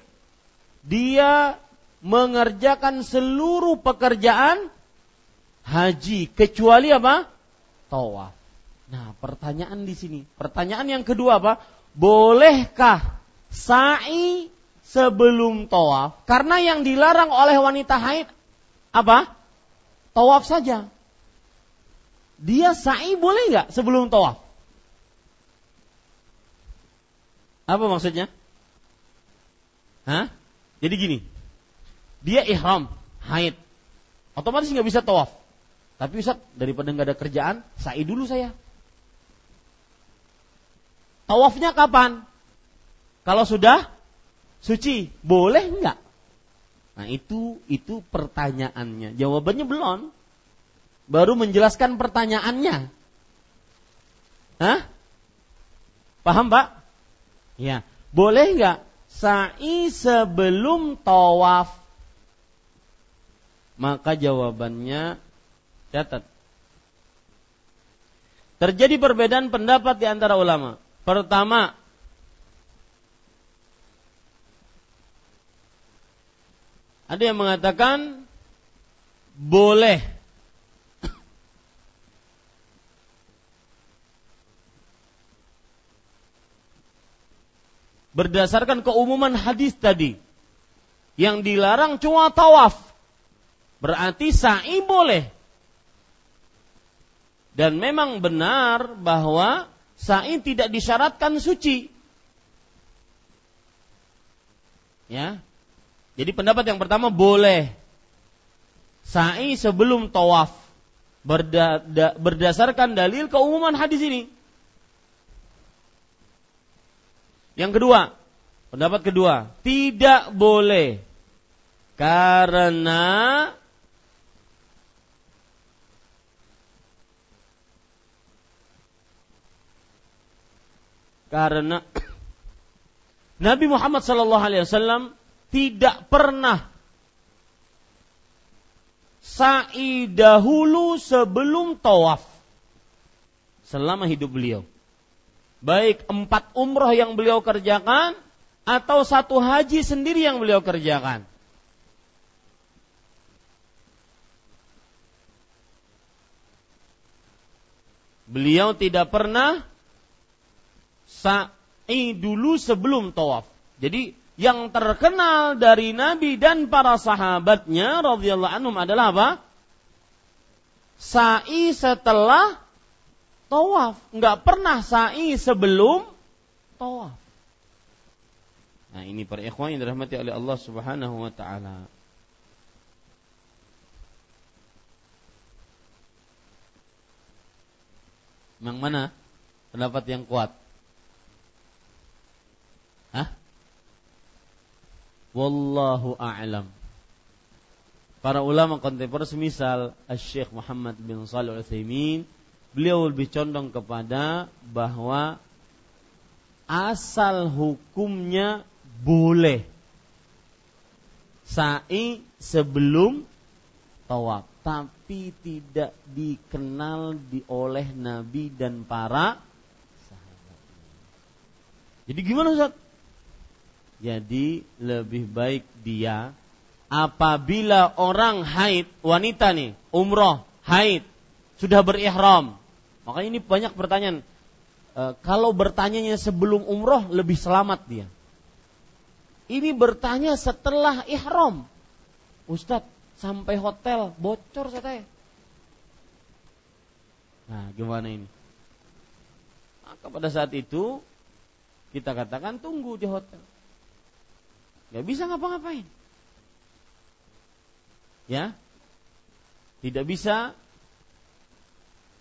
dia mengerjakan seluruh pekerjaan haji kecuali apa? Tawaf. Nah, pertanyaan di sini, pertanyaan yang kedua apa? Bolehkah sa'i sebelum tawaf? Karena yang dilarang oleh wanita haid apa? Tawaf saja. Dia sa'i boleh nggak sebelum tawaf? Apa maksudnya? Hah? Jadi gini, dia ihram, haid, otomatis nggak bisa tawaf. Tapi Ustaz, daripada nggak ada kerjaan, sa'i dulu saya. Tawafnya kapan? Kalau sudah suci, boleh nggak? Nah itu itu pertanyaannya. Jawabannya belum. Baru menjelaskan pertanyaannya. Hah? Paham Pak? Ya, boleh nggak sa'i sebelum tawaf? Maka jawabannya catat. Terjadi perbedaan pendapat di antara ulama. Pertama, ada yang mengatakan boleh berdasarkan keumuman hadis tadi yang dilarang cuma tawaf berarti sa'i boleh. Dan memang benar bahwa sa'i tidak disyaratkan suci. Ya. Jadi pendapat yang pertama boleh. Sa'i sebelum tawaf. Berdasarkan dalil keumuman hadis ini Yang kedua, pendapat kedua, tidak boleh karena karena Nabi Muhammad sallallahu alaihi wasallam tidak pernah sa'i dahulu sebelum tawaf selama hidup beliau. Baik empat umroh yang beliau kerjakan atau satu haji sendiri yang beliau kerjakan. Beliau tidak pernah sa'i dulu sebelum tawaf. Jadi yang terkenal dari Nabi dan para sahabatnya radhiyallahu anhum adalah apa? Sa'i setelah tawaf, nggak pernah sa'i sebelum tawaf. Nah, ini para ikhwan yang dirahmati oleh Allah Subhanahu wa taala. Yang mana pendapat yang kuat? Hah? Wallahu a'lam. Para ulama kontemporer semisal Syekh Muhammad bin Shalih Al-Utsaimin, beliau lebih condong kepada bahwa asal hukumnya boleh sa'i sebelum tawaf tapi tidak dikenal di oleh Nabi dan para sahabat. Jadi gimana Ustaz? Jadi lebih baik dia apabila orang haid, wanita nih, umroh, haid, sudah berihram. Makanya ini banyak pertanyaan. E, kalau bertanyanya sebelum umroh lebih selamat dia. Ini bertanya setelah ihram. Ustadz, sampai hotel bocor saya. Nah, gimana ini? Maka pada saat itu kita katakan tunggu di hotel. Gak bisa ngapa-ngapain. Ya, tidak bisa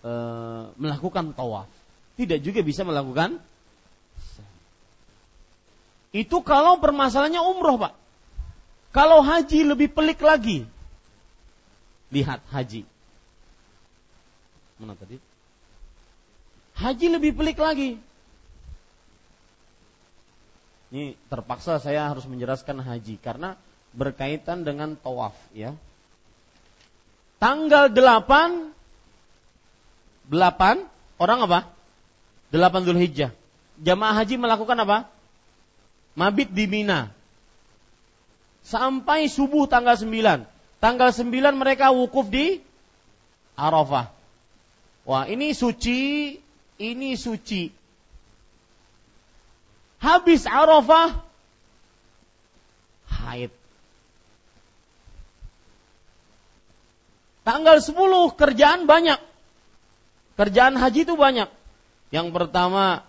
e, melakukan tawaf. Tidak juga bisa melakukan. Itu kalau permasalahannya umroh pak. Kalau haji lebih pelik lagi. Lihat haji. Mana tadi? Haji lebih pelik lagi. Ini terpaksa saya harus menjelaskan haji karena berkaitan dengan tawaf ya. Tanggal 8 8 orang apa? 8 Zulhijjah. Jamaah haji melakukan apa? Mabit di Mina. Sampai subuh tanggal 9. Tanggal 9 mereka wukuf di Arafah. Wah, ini suci, ini suci. Habis Arafah haid. Tanggal 10 kerjaan banyak. Kerjaan haji itu banyak. Yang pertama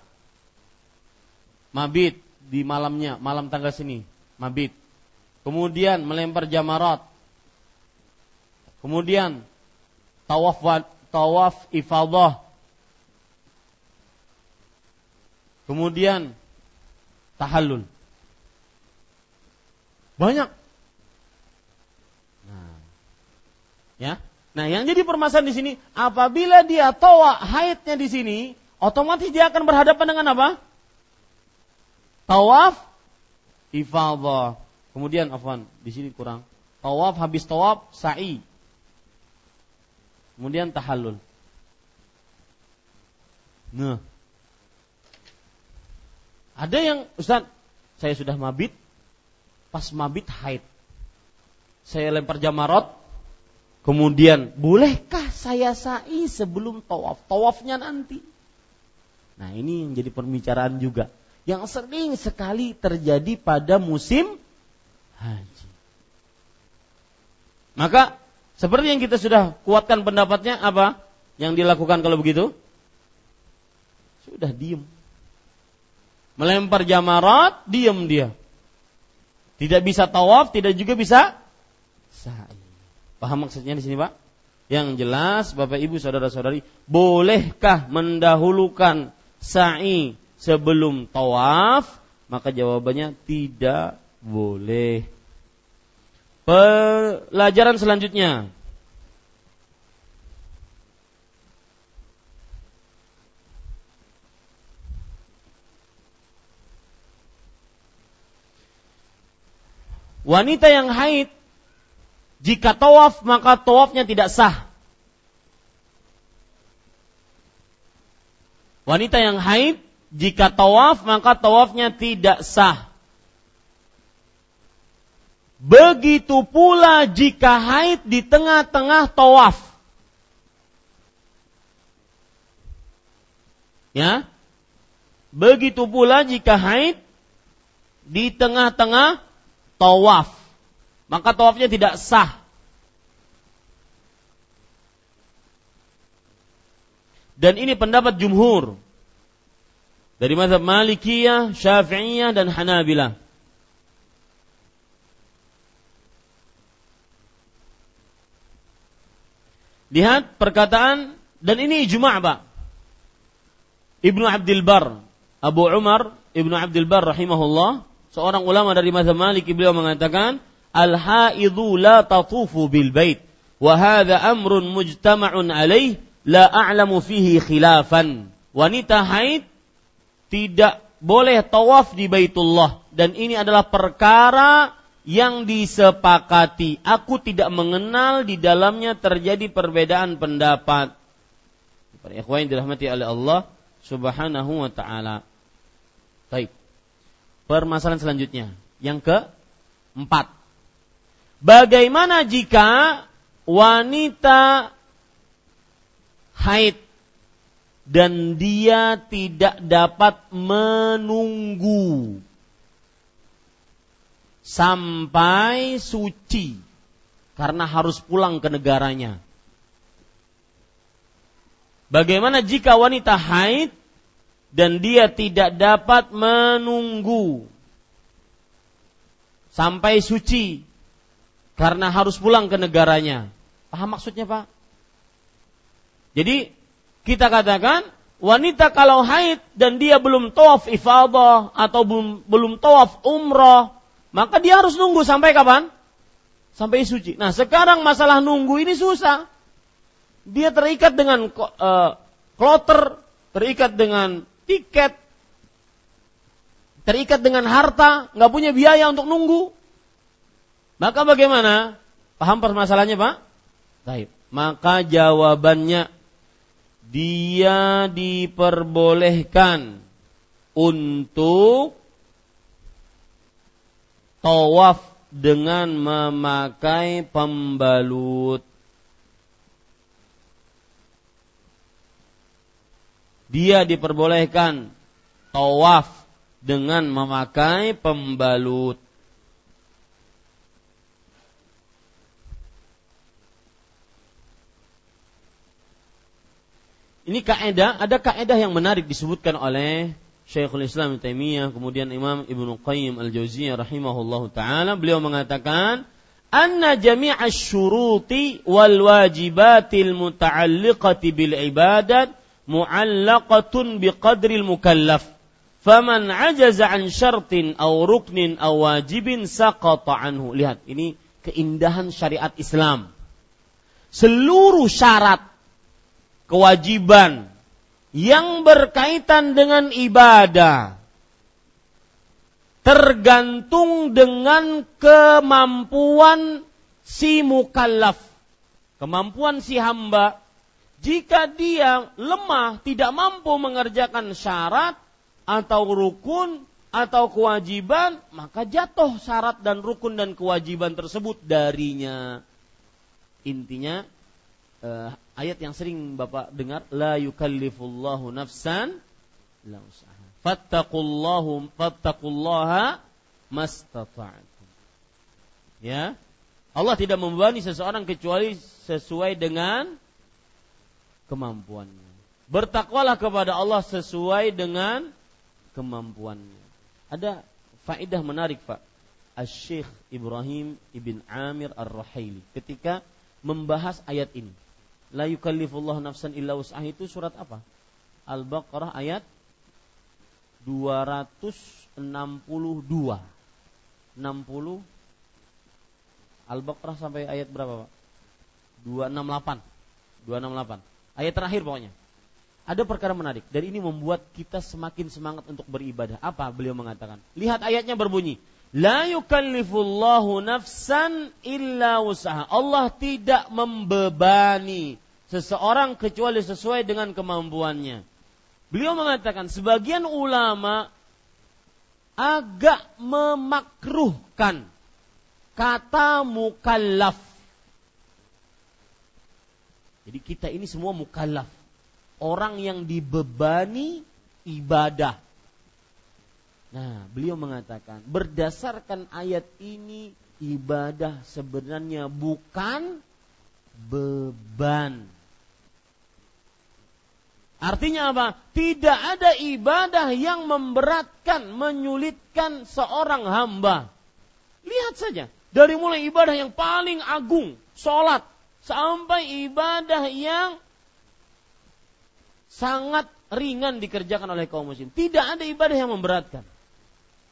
mabit di malamnya, malam tanggal sini, mabit. Kemudian melempar jamarat. Kemudian tawaf tawaf ifadah. Kemudian tahallul. Banyak. Nah, ya. Nah, yang jadi permasalahan di sini, apabila dia tawa haidnya di sini, otomatis dia akan berhadapan dengan apa? Tawaf ifadah. Kemudian afwan, di sini kurang. Tawaf habis tawaf sa'i. Kemudian tahallul. Nah, ada yang Ustaz, saya sudah mabit, pas mabit haid. Saya lempar jamarot, kemudian bolehkah saya sa'i sebelum tawaf? Tawafnya nanti. Nah ini yang jadi pembicaraan juga. Yang sering sekali terjadi pada musim haji. Maka seperti yang kita sudah kuatkan pendapatnya apa? Yang dilakukan kalau begitu? Sudah diem melempar jamarat, diam dia. Tidak bisa tawaf, tidak juga bisa sa'i. Paham maksudnya di sini, Pak? Yang jelas, Bapak Ibu saudara-saudari, bolehkah mendahulukan sa'i sebelum tawaf Maka jawabannya tidak boleh. Pelajaran selanjutnya. Wanita yang haid jika tawaf maka tawafnya tidak sah. Wanita yang haid jika tawaf maka tawafnya tidak sah. Begitu pula jika haid di tengah-tengah tawaf. Ya. Begitu pula jika haid di tengah-tengah tawaf. Maka tawafnya tidak sah. Dan ini pendapat jumhur. Dari mazhab Malikiyah, Syafi'iyah dan Hanabilah. Lihat perkataan dan ini ijma' Pak. Ibnu Abdul Bar, Abu Umar Ibnu Abdul Bar rahimahullah, seorang ulama dari mazhab Maliki beliau mengatakan, "Al-haidhu la tatufu bil bait wa hadha amrun mujtama'un alaih la a'lamu fihi khilafan. Wanita haid tidak boleh tawaf di Baitullah dan ini adalah perkara yang disepakati. Aku tidak mengenal di dalamnya terjadi perbedaan pendapat. Para ikhwan dirahmati oleh Allah Subhanahu wa taala. Baik. Permasalahan selanjutnya yang ke empat. Bagaimana jika wanita haid dan dia tidak dapat menunggu sampai suci karena harus pulang ke negaranya. Bagaimana jika wanita haid dan dia tidak dapat menunggu sampai suci karena harus pulang ke negaranya? Paham maksudnya, Pak? Jadi kita katakan wanita kalau haid dan dia belum tawaf ifadah atau belum belum tawaf umrah, maka dia harus nunggu sampai kapan? Sampai suci. Nah, sekarang masalah nunggu ini susah. Dia terikat dengan uh, kloter, terikat dengan tiket, terikat dengan harta, nggak punya biaya untuk nunggu. Maka bagaimana? Paham permasalahannya, Pak? Baik. Maka jawabannya dia diperbolehkan untuk tawaf dengan memakai pembalut. Dia diperbolehkan tawaf dengan memakai pembalut. Ini kaidah, ada kaidah yang menarik disebutkan oleh Syekhul Islam Taimiyah, kemudian Imam Ibnu Qayyim Al-Jauziyah rahimahullah taala, beliau mengatakan, "Anna jami'a syuruti wal wajibatil muta'alliqati bil ibadat mu'allaqatun biqadril mukallaf." Faman ajaza an syartin aw ruknin aw wajibin saqata anhu. Lihat, ini keindahan syariat Islam. Seluruh syarat kewajiban yang berkaitan dengan ibadah tergantung dengan kemampuan si mukallaf, kemampuan si hamba. Jika dia lemah, tidak mampu mengerjakan syarat atau rukun atau kewajiban, maka jatuh syarat dan rukun dan kewajiban tersebut darinya. Intinya uh, ayat yang sering Bapak dengar la yukallifullahu nafsan la usaha. Fattaqullahu fattaqullaha mastata'tum. Ya. Allah tidak membebani seseorang kecuali sesuai dengan kemampuannya. Bertakwalah kepada Allah sesuai dengan kemampuannya. Ada faedah menarik, Pak. Asy-Syeikh Ibrahim ibn Amir Ar-Rahaili ketika membahas ayat ini. La yukallifullah nafsan illa wus'ah itu surat apa? Al-Baqarah ayat 262. 60 Al-Baqarah sampai ayat berapa, Pak? 268. 268. Ayat terakhir pokoknya. Ada perkara menarik dan ini membuat kita semakin semangat untuk beribadah. Apa beliau mengatakan? Lihat ayatnya berbunyi, La yukallifullahu nafsan illa usaha. Allah tidak membebani seseorang kecuali sesuai dengan kemampuannya. Beliau mengatakan sebagian ulama agak memakruhkan kata mukallaf. Jadi kita ini semua mukallaf. Orang yang dibebani ibadah. Nah, beliau mengatakan berdasarkan ayat ini ibadah sebenarnya bukan beban. Artinya apa? Tidak ada ibadah yang memberatkan, menyulitkan seorang hamba. Lihat saja, dari mulai ibadah yang paling agung, sholat, sampai ibadah yang sangat ringan dikerjakan oleh kaum muslim. Tidak ada ibadah yang memberatkan.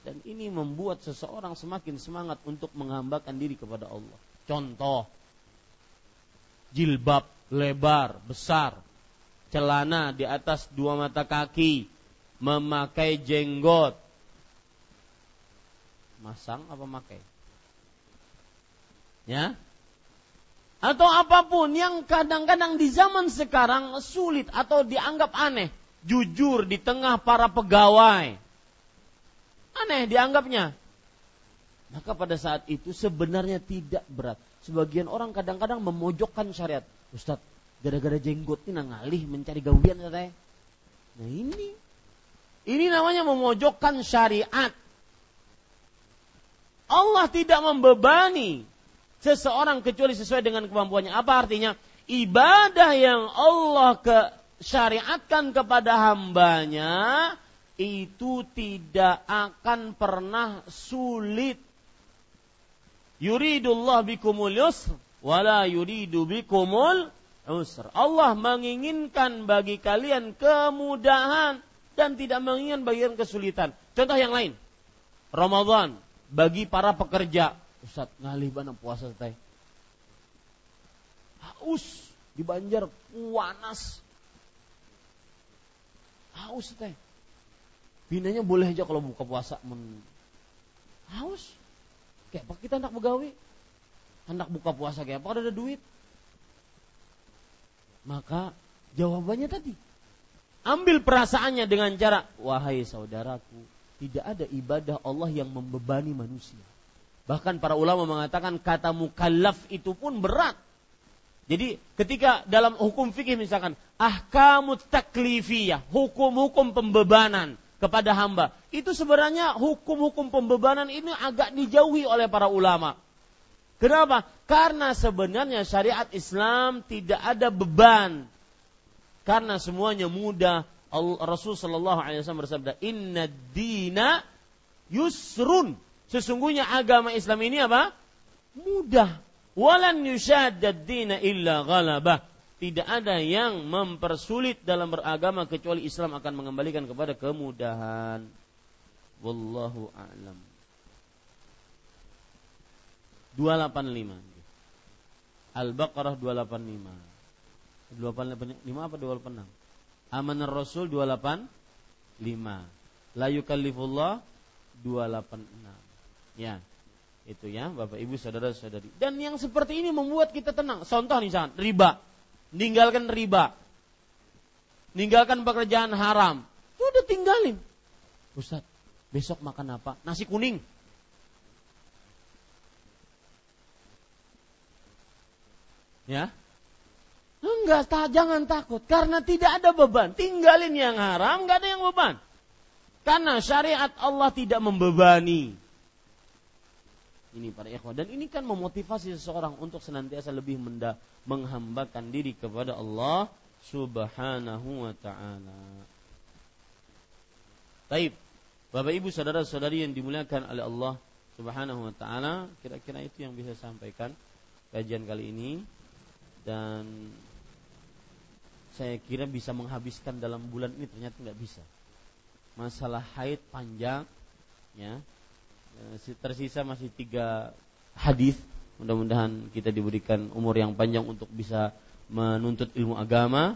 Dan ini membuat seseorang semakin semangat untuk menghambakan diri kepada Allah. Contoh, jilbab lebar, besar, celana di atas dua mata kaki, memakai jenggot. Masang apa makai? Ya, atau apa pun yang kadang-kadang di zaman sekarang sulit atau dianggap aneh, jujur di tengah para pegawai. Aneh dianggapnya. Maka pada saat itu sebenarnya tidak berat. Sebagian orang kadang-kadang memojokkan syariat. Ustaz, gara-gara jenggot ini ngalih mencari gawian katanya. Nah ini, ini namanya memojokkan syariat. Allah tidak membebani seseorang kecuali sesuai dengan kemampuannya. Apa artinya? Ibadah yang Allah ke syariatkan kepada hambanya itu tidak akan pernah sulit. Yuridullah bikumul yusr wala yuridu bikumul usr. Allah menginginkan bagi kalian kemudahan dan tidak menginginkan bagi kalian kesulitan. Contoh yang lain. Ramadan bagi para pekerja Ustaz ngalih bana puasa teh. Haus di Banjar panas. Haus teh. Binanya boleh aja kalau buka puasa men haus. Kayak apa kita anak begawi? Anak buka puasa kayak apa ada duit? Maka jawabannya tadi ambil perasaannya dengan cara wahai saudaraku tidak ada ibadah Allah yang membebani manusia Bahkan para ulama mengatakan kata mukallaf itu pun berat. Jadi ketika dalam hukum fikih misalkan ahkamut taklifiyah, hukum-hukum pembebanan kepada hamba, itu sebenarnya hukum-hukum pembebanan ini agak dijauhi oleh para ulama. Kenapa? Karena sebenarnya syariat Islam tidak ada beban. Karena semuanya mudah. Rasul Shallallahu Alaihi Wasallam bersabda, Inna dina yusrun Sesungguhnya agama Islam ini apa? Mudah. Walan yushaddad dina illa ghalabah. Tidak ada yang mempersulit dalam beragama kecuali Islam akan mengembalikan kepada kemudahan. Wallahu a'lam. 285. Al-Baqarah 285. 285 apa 286? Amanar Rasul 285. La yukallifullah 286. Ya, itu ya Bapak Ibu saudara-saudari. Dan yang seperti ini membuat kita tenang. Contoh nih riba. Ninggalkan riba. Ninggalkan pekerjaan haram. Itu udah tinggalin. Ustaz, besok makan apa? Nasi kuning. Ya. Enggak, tak, jangan takut. Karena tidak ada beban. Tinggalin yang haram, enggak ada yang beban. Karena syariat Allah tidak membebani. Ini para ikhwah dan ini kan memotivasi seseorang untuk senantiasa lebih menda menghambakan diri kepada Allah Subhanahu wa taala. Taib. Bapak Ibu saudara-saudari yang dimuliakan oleh Allah Subhanahu wa taala, kira-kira itu yang bisa sampaikan kajian kali ini dan saya kira bisa menghabiskan dalam bulan ini ternyata nggak bisa. masalah haid panjang ya tersisa masih tiga hadis. Mudah-mudahan kita diberikan umur yang panjang untuk bisa menuntut ilmu agama.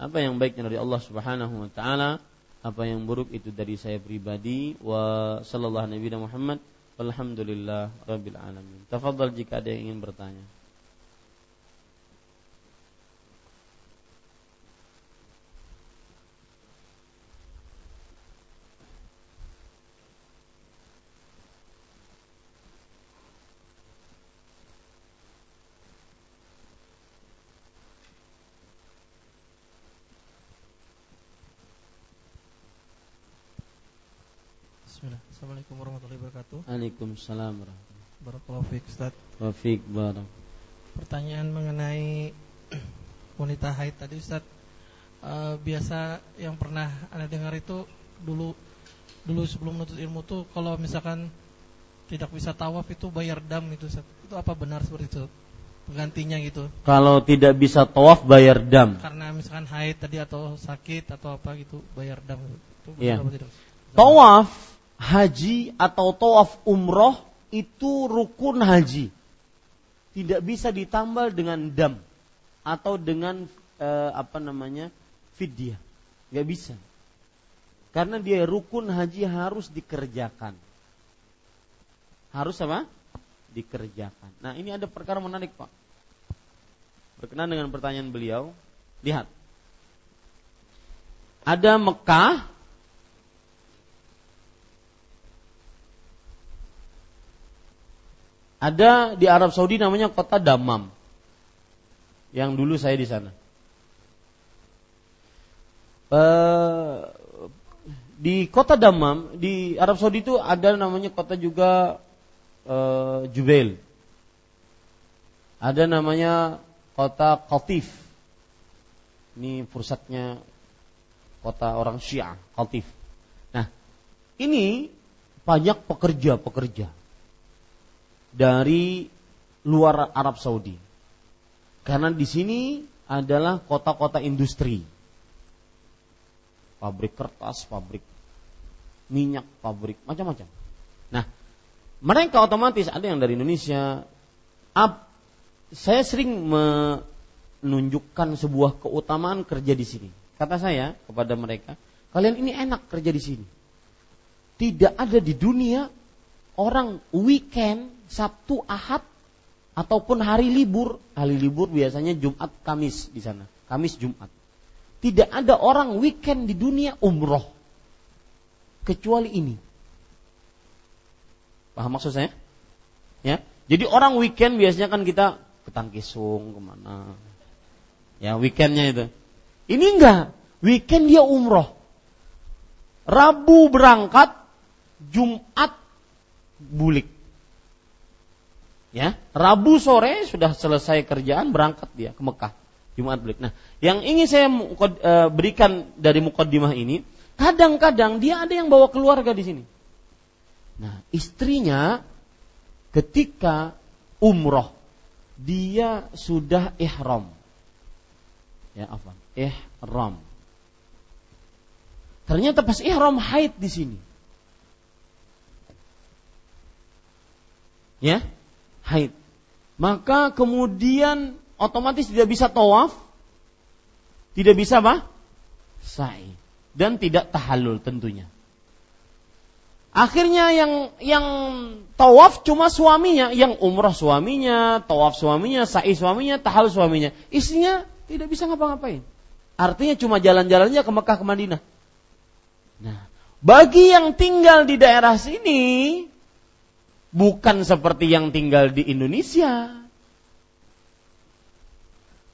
Apa yang baiknya dari Allah Subhanahu wa taala apa yang buruk itu dari saya pribadi. Wa sallallahu nabi Muhammad alhamdulillah rabbil alamin. Tafadhal jika ada yang ingin bertanya Assalamualaikum warahmatullahi wabarakatuh. Waalaikumsalam Barakallahu fiik Ustaz. Wa fiik barak. Pertanyaan mengenai wanita haid tadi Ustaz. Uh, biasa yang pernah Anda dengar itu dulu dulu sebelum menuntut ilmu tuh kalau misalkan tidak bisa tawaf itu bayar dam itu Ustaz. Itu apa benar seperti itu? Penggantinya gitu. Kalau tidak bisa tawaf bayar dam. Karena misalkan haid tadi atau sakit atau apa gitu bayar dam. Itu benar ya. Tawaf haji atau tawaf umroh itu rukun haji. Tidak bisa ditambal dengan dam atau dengan e, apa namanya fidyah. Gak bisa. Karena dia rukun haji harus dikerjakan. Harus apa? Dikerjakan. Nah ini ada perkara menarik Pak. Berkenan dengan pertanyaan beliau. Lihat. Ada Mekah Ada di Arab Saudi namanya kota Damam. Yang dulu saya di sana. Uh, di kota Damam di Arab Saudi itu ada namanya kota juga uh, Jubail. Ada namanya kota Qatif. Ini pusatnya kota orang Syiah, Qatif. Nah, ini banyak pekerja-pekerja dari luar Arab Saudi. Karena di sini adalah kota-kota industri. Pabrik kertas, pabrik minyak, pabrik macam-macam. Nah, mereka otomatis ada yang dari Indonesia. Ab, saya sering menunjukkan sebuah keutamaan kerja di sini. Kata saya kepada mereka, kalian ini enak kerja di sini. Tidak ada di dunia orang weekend Sabtu, Ahad ataupun hari libur, hari libur biasanya Jumat, Kamis di sana. Kamis, Jumat. Tidak ada orang weekend di dunia umroh kecuali ini. Paham maksud saya? Ya. Jadi orang weekend biasanya kan kita ke Tangkisung ke mana? Ya weekendnya itu. Ini enggak. Weekend dia umroh. Rabu berangkat, Jumat bulik. Ya, Rabu sore sudah selesai kerjaan berangkat dia ke Mekah Jumat balik. Nah, yang ingin saya e, berikan dari mukaddimah ini, kadang-kadang dia ada yang bawa keluarga di sini. Nah, istrinya ketika umroh dia sudah ihram. Ya, apa? Ihram. Ternyata pas ihram haid di sini. Ya, haid. Maka kemudian otomatis tidak bisa tawaf, tidak bisa apa? Sa'i dan tidak tahallul tentunya. Akhirnya yang yang tawaf cuma suaminya, yang umrah suaminya, tawaf suaminya, sa'i suaminya, tahallul suaminya. Istrinya tidak bisa ngapa-ngapain. Artinya cuma jalan-jalannya ke Mekah ke Madinah. Nah, bagi yang tinggal di daerah sini, bukan seperti yang tinggal di Indonesia.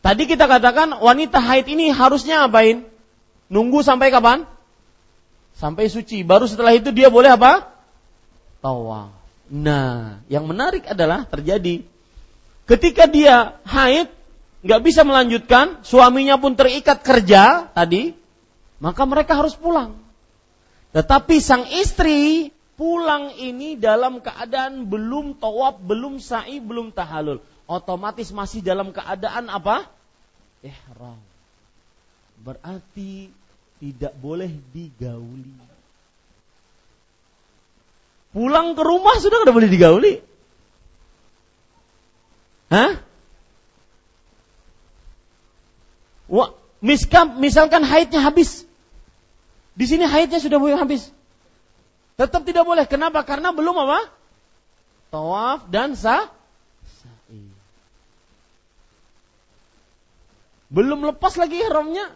Tadi kita katakan wanita haid ini harusnya apain? Nunggu sampai kapan? Sampai suci. Baru setelah itu dia boleh apa? Tawaf. Nah, yang menarik adalah terjadi ketika dia haid nggak bisa melanjutkan, suaminya pun terikat kerja tadi, maka mereka harus pulang. Tetapi sang istri pulang ini dalam keadaan belum tawaf, belum sa'i, belum tahalul. Otomatis masih dalam keadaan apa? Ihram. Berarti tidak boleh digauli. Pulang ke rumah sudah tidak boleh digauli. Hah? Wah, misalkan haidnya habis. Di sini haidnya sudah boleh habis. Tetap tidak boleh. Kenapa? Karena belum apa? Tawaf dan sa sa'i. Belum lepas lagi ihramnya.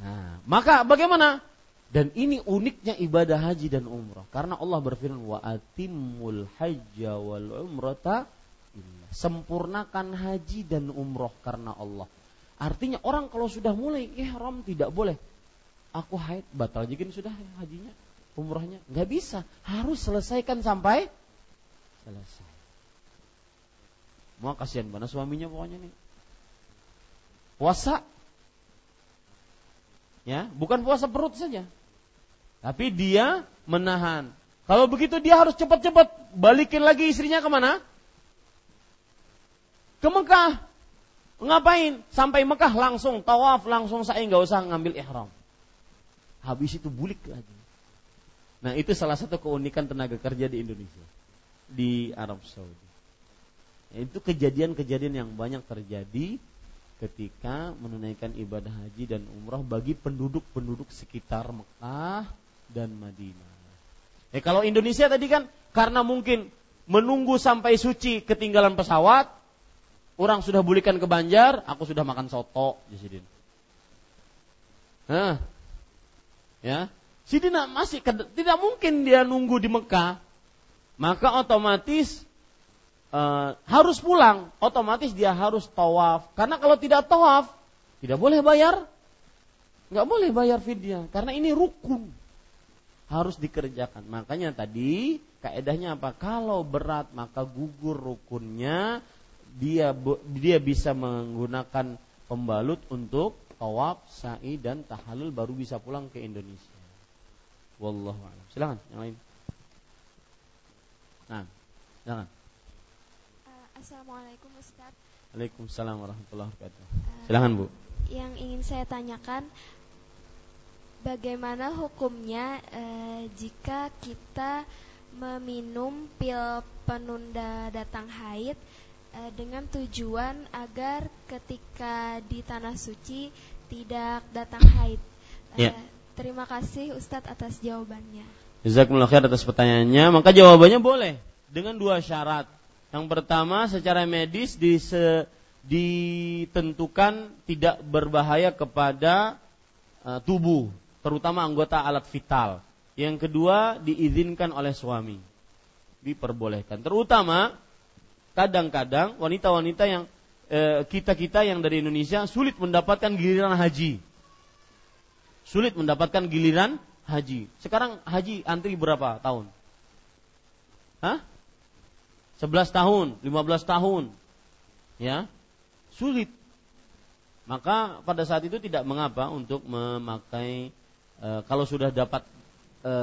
Nah, maka bagaimana? Dan ini uniknya ibadah haji dan umrah. Karena Allah berfirman wa atimul hajja wal umrata sempurnakan haji dan umroh karena Allah. Artinya orang kalau sudah mulai ihram tidak boleh. Aku haid batal jadi sudah hajinya, umrohnya nggak bisa. Harus selesaikan sampai selesai. Mau kasihan mana suaminya pokoknya nih. Puasa Ya, bukan puasa perut saja. Tapi dia menahan. Kalau begitu dia harus cepat-cepat balikin lagi istrinya ke mana? Ke Mekah. Ngapain? Sampai Mekah langsung tawaf, langsung saya nggak usah ngambil ihram. Habis itu bulik lagi. Nah itu salah satu keunikan tenaga kerja di Indonesia, di Arab Saudi. Itu kejadian-kejadian yang banyak terjadi ketika menunaikan ibadah haji dan umrah bagi penduduk-penduduk sekitar Mekah dan Madinah. Eh kalau Indonesia tadi kan karena mungkin menunggu sampai suci ketinggalan pesawat, orang sudah bulikan ke Banjar, aku sudah makan soto, Sidin. Nah, ya, Sidina masih tidak mungkin dia nunggu di Mekah, maka otomatis uh, harus pulang, otomatis dia harus tawaf. Karena kalau tidak tawaf, tidak boleh bayar, nggak boleh bayar fidyah. Karena ini rukun, harus dikerjakan. Makanya tadi kaedahnya apa? Kalau berat maka gugur rukunnya, dia dia bisa menggunakan pembalut untuk tawaf, sa'i dan tahalul baru bisa pulang ke Indonesia. Wallahu a'lam. Silakan yang lain. Nah, silakan. Assalamualaikum Ustaz. Waalaikumsalam warahmatullahi wabarakatuh. Silahkan Bu. Yang ingin saya tanyakan, bagaimana hukumnya e, jika kita meminum pil penunda datang haid dengan tujuan agar ketika di tanah suci tidak datang haid? E, ya. Terima kasih Ustadz atas jawabannya. Jazakumullah khair atas pertanyaannya. Maka jawabannya boleh dengan dua syarat. Yang pertama secara medis ditentukan tidak berbahaya kepada uh, tubuh, terutama anggota alat vital. Yang kedua diizinkan oleh suami. Diperbolehkan. Terutama kadang-kadang wanita-wanita yang eh, kita-kita yang dari Indonesia sulit mendapatkan giliran haji. Sulit mendapatkan giliran haji. Sekarang haji antri berapa tahun? Hah? 11 tahun, 15 tahun. Ya. Sulit. Maka pada saat itu tidak mengapa untuk memakai e, kalau sudah dapat e,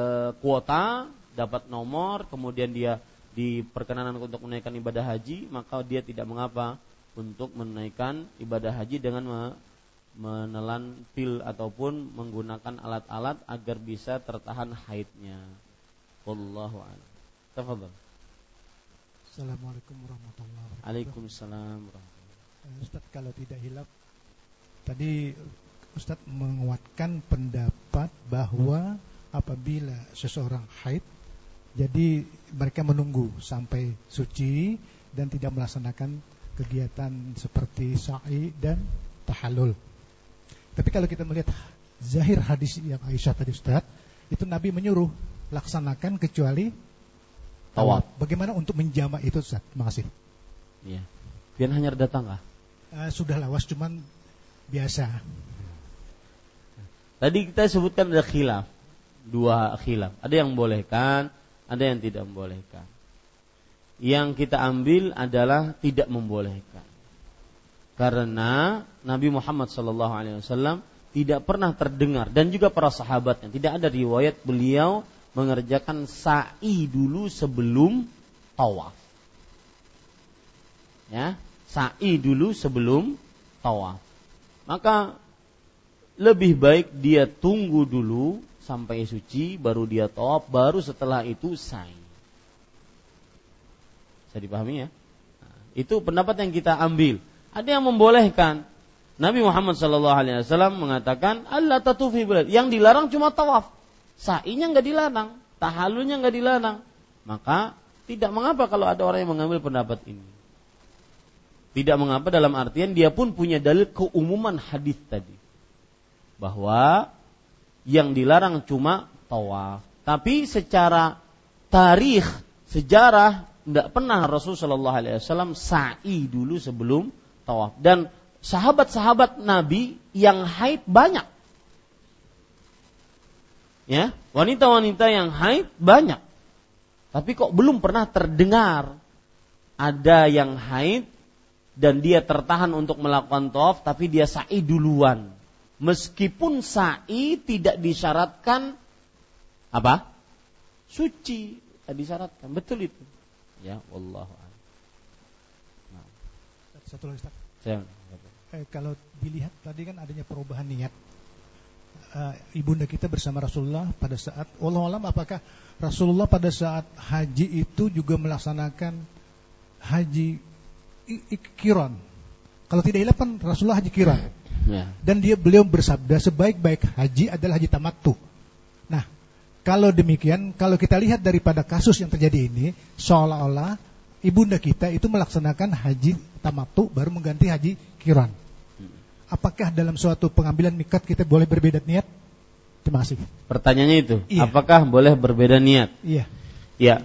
kuota, dapat nomor, kemudian dia diperkenanan untuk menaikkan ibadah haji, maka dia tidak mengapa untuk menaikkan ibadah haji dengan menelan pil ataupun menggunakan alat-alat agar bisa tertahan haidnya. Wallahu a'lam. Tafadhal. Assalamualaikum warahmatullahi wabarakatuh. Waalaikumsalam eh, Ustaz kalau tidak hilap tadi Ustaz menguatkan pendapat bahwa apabila seseorang haid jadi mereka menunggu sampai suci dan tidak melaksanakan kegiatan seperti sa'i dan tahallul. Tapi kalau kita melihat zahir hadis yang Aisyah tadi Ustaz, itu Nabi menyuruh laksanakan kecuali tawaf. Bagaimana untuk menjama itu Ustaz? Terima kasih. Iya. Biar hanya datang kah? Uh, sudah lawas cuman biasa. Tadi kita sebutkan ada khilaf. Dua khilaf. Ada yang membolehkan, ada yang tidak membolehkan. Yang kita ambil adalah tidak membolehkan. Karena Nabi Muhammad SAW tidak pernah terdengar dan juga para sahabatnya tidak ada riwayat beliau mengerjakan sa'i dulu sebelum tawaf. Ya, sa'i dulu sebelum tawaf. Maka lebih baik dia tunggu dulu sampai suci, baru dia top, baru setelah itu sa'i. Bisa dipahami ya? Nah, itu pendapat yang kita ambil. Ada yang membolehkan. Nabi Muhammad SAW mengatakan Allah tatufi Yang dilarang cuma tawaf. Sa'inya nggak dilarang, tahalulnya nggak dilarang. Maka tidak mengapa kalau ada orang yang mengambil pendapat ini. Tidak mengapa dalam artian dia pun punya dalil keumuman hadis tadi. Bahwa yang dilarang cuma tawaf. Tapi secara tarikh, sejarah tidak pernah Rasulullah SAW sa'i dulu sebelum tawaf. Dan sahabat-sahabat Nabi yang haid banyak. Ya, wanita-wanita yang haid banyak. Tapi kok belum pernah terdengar ada yang haid dan dia tertahan untuk melakukan tawaf tapi dia sa'i duluan. Meskipun sa'i tidak disyaratkan apa? Suci, tidak disyaratkan. Betul itu. Ya, wallahu. Satu lagi Ustaz. Saya, eh, kalau dilihat tadi kan adanya perubahan niat. Uh, ibunda kita bersama Rasulullah pada saat Allah alam apakah Rasulullah pada saat haji itu juga melaksanakan haji kiron. Kalau tidak hilaf kan Rasulullah haji kiron. Ya. Dan dia beliau bersabda sebaik-baik haji adalah haji tamattu. Nah, kalau demikian, kalau kita lihat daripada kasus yang terjadi ini, seolah-olah ibunda kita itu melaksanakan haji tamattu baru mengganti haji kiron. Apakah dalam suatu pengambilan mikat kita boleh berbeda niat? Terima kasih. Pertanyaannya itu, iya. apakah boleh berbeda niat? Iya. Ya.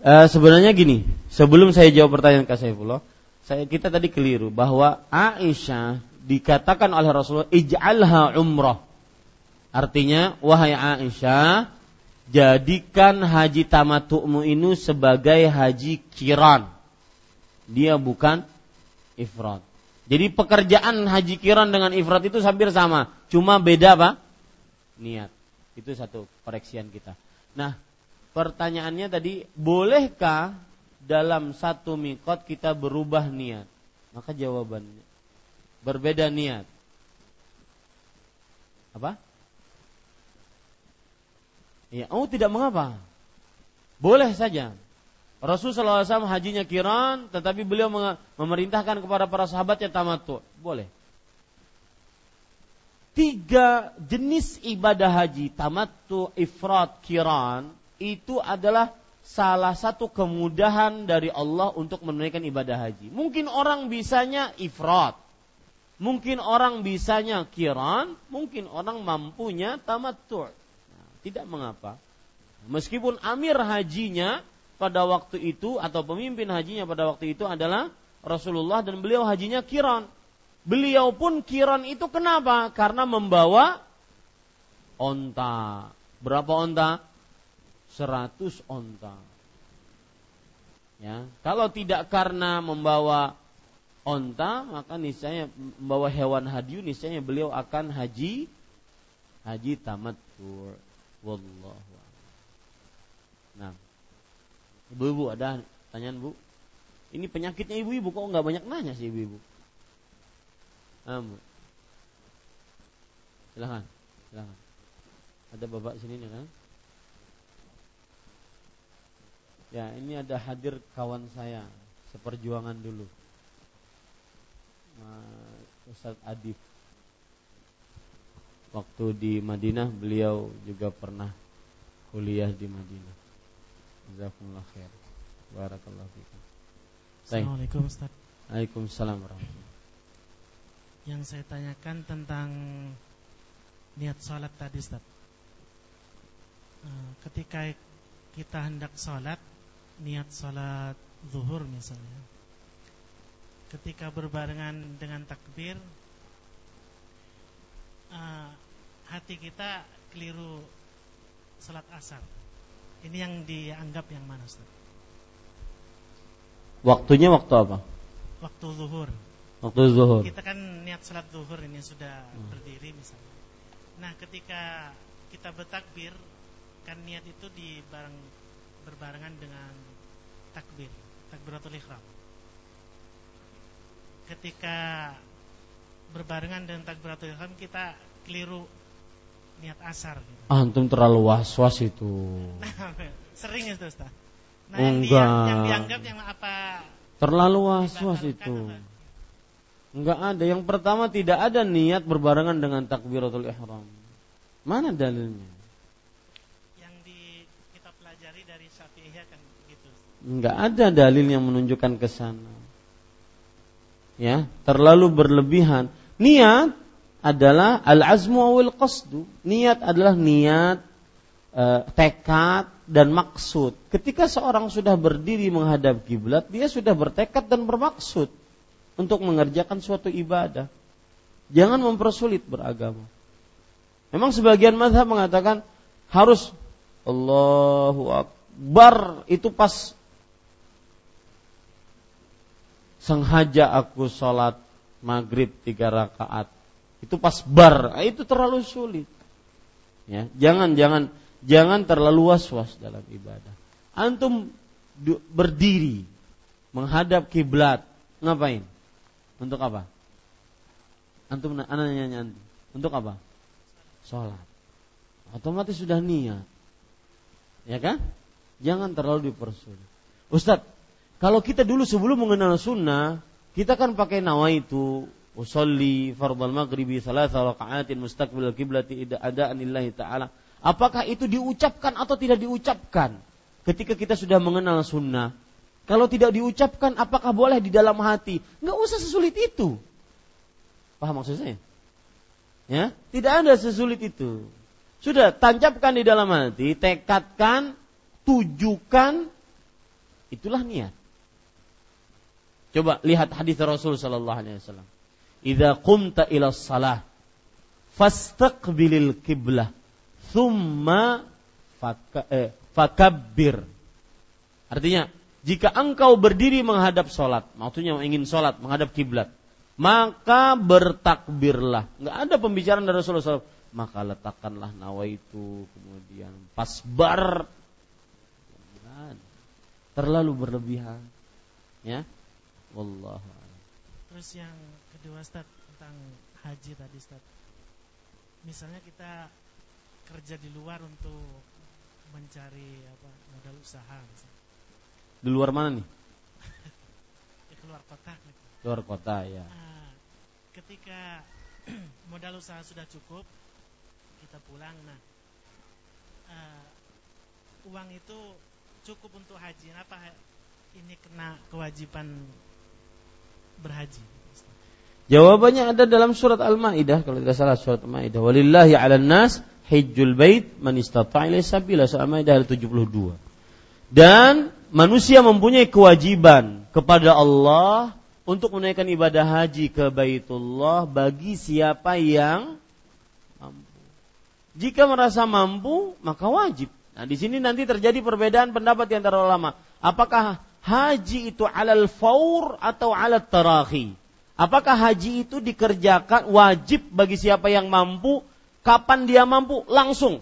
E, sebenarnya gini, sebelum saya jawab pertanyaan Kak Saifullah, saya kita tadi keliru bahwa Aisyah dikatakan oleh Rasulullah ij'alha umrah. Artinya wahai Aisyah jadikan haji tamattu'mu ini sebagai haji kiran. Dia bukan ifrat. Jadi pekerjaan haji kiran dengan ifrat itu hampir sama, cuma beda apa? Niat. Itu satu koreksian kita. Nah, pertanyaannya tadi, bolehkah dalam satu mikot kita berubah niat? Maka jawabannya berbeda niat. Apa? Ya, oh tidak mengapa. Boleh saja. Rasulullah SAW hajinya kiran, tetapi beliau memerintahkan kepada para sahabatnya tamattu. Boleh. Tiga jenis ibadah haji, tamattu, ifrat, kiran, itu adalah salah satu kemudahan dari Allah untuk menunaikan ibadah haji. Mungkin orang bisanya ifrat. Mungkin orang bisanya kiran, mungkin orang mampunya tamattu'. Tidak mengapa. Meskipun amir hajinya pada waktu itu atau pemimpin hajinya pada waktu itu adalah Rasulullah dan beliau hajinya kiran. Beliau pun kiran itu kenapa? Karena membawa onta. Berapa onta? 100 onta. Ya, kalau tidak karena membawa onta, maka niscaya membawa hewan hadiu niscaya beliau akan haji haji tamattu. Wallahu Nah. Ibu-ibu ada tanyaan, Bu? Ini penyakitnya ibu-ibu kok nggak banyak nanya sih ibu-ibu? Um. Silakan. Silakan. Ada bapak sini nih kan? Ya, ini ada hadir kawan saya seperjuangan dulu. Ustaz Adif. Waktu di Madinah beliau juga pernah kuliah di Madinah. Jazakumullah khair. Barakallahu fikum. Assalamualaikum Ustaz. Waalaikumsalam warahmatullahi Yang saya tanyakan tentang niat sholat tadi Ustaz. Eh, ketika kita hendak sholat niat salat zuhur misalnya ketika berbarengan dengan takbir uh, hati kita keliru salat asar ini yang dianggap yang mana Ustaz? Waktunya waktu apa? Waktu zuhur Waktu zuhur Kita kan niat salat zuhur ini sudah hmm. berdiri misalnya Nah ketika kita bertakbir Kan niat itu di bareng berbarengan dengan takbir, takbiratul ihram. Ketika berbarengan dengan takbiratul ihram kita keliru niat asar. Gitu. Antum terlalu was-was itu. Sering itu Ustaz. Nah, Enggak. Yang, yang dianggap yang apa? Terlalu was-was itu. Enggak ada. Yang pertama tidak ada niat berbarengan dengan takbiratul ihram. Mana dalilnya? Yang di kita pelajari dari Syafi'iyah kan gitu. Enggak ada dalil yang menunjukkan ke sana. Ya, terlalu berlebihan. Niat adalah al-azmu awil qasdu. Niat adalah niat e, tekad dan maksud. Ketika seorang sudah berdiri menghadap kiblat, dia sudah bertekad dan bermaksud untuk mengerjakan suatu ibadah. Jangan mempersulit beragama. Memang sebagian mazhab mengatakan harus Allahu Akbar itu pas sengaja aku sholat maghrib tiga rakaat. Itu pas bar. Ah, itu terlalu sulit. Ya jangan jangan jangan terlalu was-was dalam ibadah. Antum berdiri menghadap kiblat ngapain? Untuk apa? Antum anaknya antum. Untuk apa? Sholat. Otomatis sudah niat. Ya kan? Jangan terlalu dipersulit. Ustadz kalau kita dulu sebelum mengenal sunnah kita kan pakai nawaitu usolli fardal maghribi salasa raka'atin mustaqbil kiblati adaan lillahi ta'ala. Apakah itu diucapkan atau tidak diucapkan ketika kita sudah mengenal sunnah? Kalau tidak diucapkan, apakah boleh di dalam hati? Nggak usah sesulit itu. Paham maksud saya? Ya, tidak ada sesulit itu. Sudah tancapkan di dalam hati, tekadkan, tujukan, itulah niat. Coba lihat hadis Rasul Sallallahu Alaihi Wasallam. Idza qumta ila salah fastaqbilil kiblah thumma eh, fakabbir. Artinya jika engkau berdiri menghadap sholat maksudnya ingin sholat menghadap kiblat maka bertakbirlah. Nggak ada pembicaraan dari Rasulullah SAW maka letakkanlah nawaitu kemudian pasbar terlalu berlebihan. Ya wallahu terus yang kedua Ustaz tentang haji tadi Ustaz. Misalnya kita kerja di luar untuk mencari apa modal usaha misalnya. Di luar mana nih? di keluar kota gitu. Luar kota ya. Nah, ketika modal usaha sudah cukup, kita pulang. Nah, uh, uang itu cukup untuk haji. Apa ini kena kewajiban berhaji? Jawabannya ada dalam surat Al-Maidah kalau tidak salah surat Al-Maidah. Walillahi 'alan nas hajjul bait man istata'a ilaihi sabila surat Al-Maidah ayat 72. Dan manusia mempunyai kewajiban kepada Allah untuk menaikkan ibadah haji ke Baitullah bagi siapa yang mampu. Jika merasa mampu, maka wajib. Nah, di sini nanti terjadi perbedaan pendapat di antara ulama. Apakah haji itu alal faur atau alat tarahi? Apakah haji itu dikerjakan wajib bagi siapa yang mampu? Kapan dia mampu? Langsung.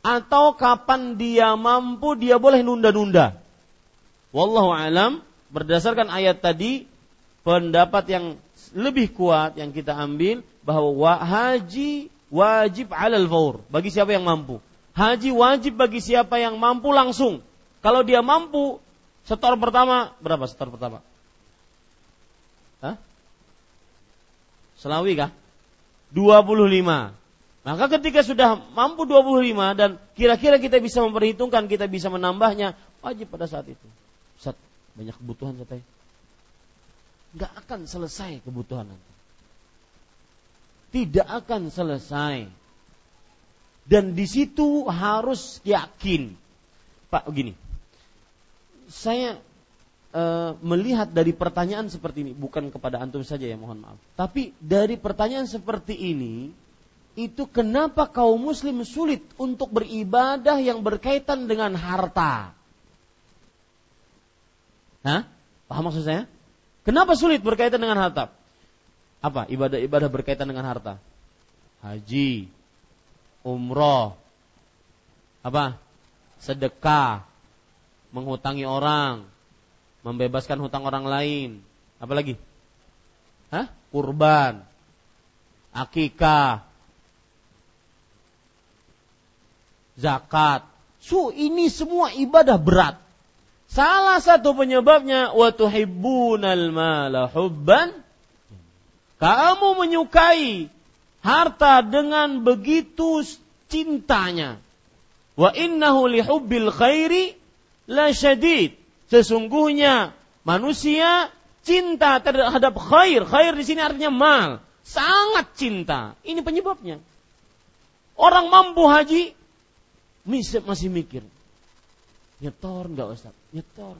Atau kapan dia mampu dia boleh nunda-nunda? Wallahu alam berdasarkan ayat tadi pendapat yang lebih kuat yang kita ambil bahwa haji wajib alal faur bagi siapa yang mampu. Haji wajib bagi siapa yang mampu langsung. Kalau dia mampu, setor pertama berapa setor pertama? Hah? Selawi kah? 25. Maka ketika sudah mampu 25 dan kira-kira kita bisa memperhitungkan, kita bisa menambahnya, wajib pada saat itu. Ustaz, banyak kebutuhan saya. Gak akan selesai kebutuhan nanti. Tidak akan selesai. Dan di situ harus yakin. Pak, begini. Saya e, melihat dari pertanyaan seperti ini bukan kepada antum saja ya mohon maaf. Tapi dari pertanyaan seperti ini itu kenapa kaum muslim sulit untuk beribadah yang berkaitan dengan harta? Hah? paham maksud saya? Kenapa sulit berkaitan dengan harta? Apa? Ibadah-ibadah berkaitan dengan harta? Haji umroh apa? Sedekah menghutangi orang membebaskan hutang orang lain, apa lagi? Hah? Kurban, akikah, zakat. Su ini semua ibadah berat. Salah satu penyebabnya wa mala hubban kamu menyukai harta dengan begitu cintanya. Wa innahu lihubbil khairi la syadid. Sesungguhnya manusia cinta terhadap khair. Khair di sini artinya mal. Sangat cinta. Ini penyebabnya. Orang mampu haji masih mikir. Nyetor enggak Ustaz? Nyetor.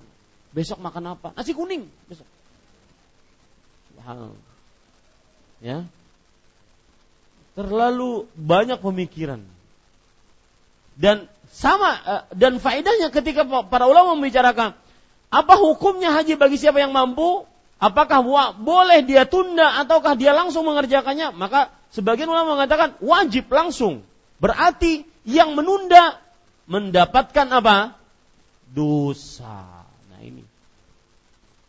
Besok makan apa? Nasi kuning besok. Subhanallah ya terlalu banyak pemikiran dan sama eh, dan faedahnya ketika para ulama membicarakan apa hukumnya haji bagi siapa yang mampu? Apakah boleh dia tunda ataukah dia langsung mengerjakannya? Maka sebagian ulama mengatakan wajib langsung. Berarti yang menunda mendapatkan apa? Dosa. Nah ini.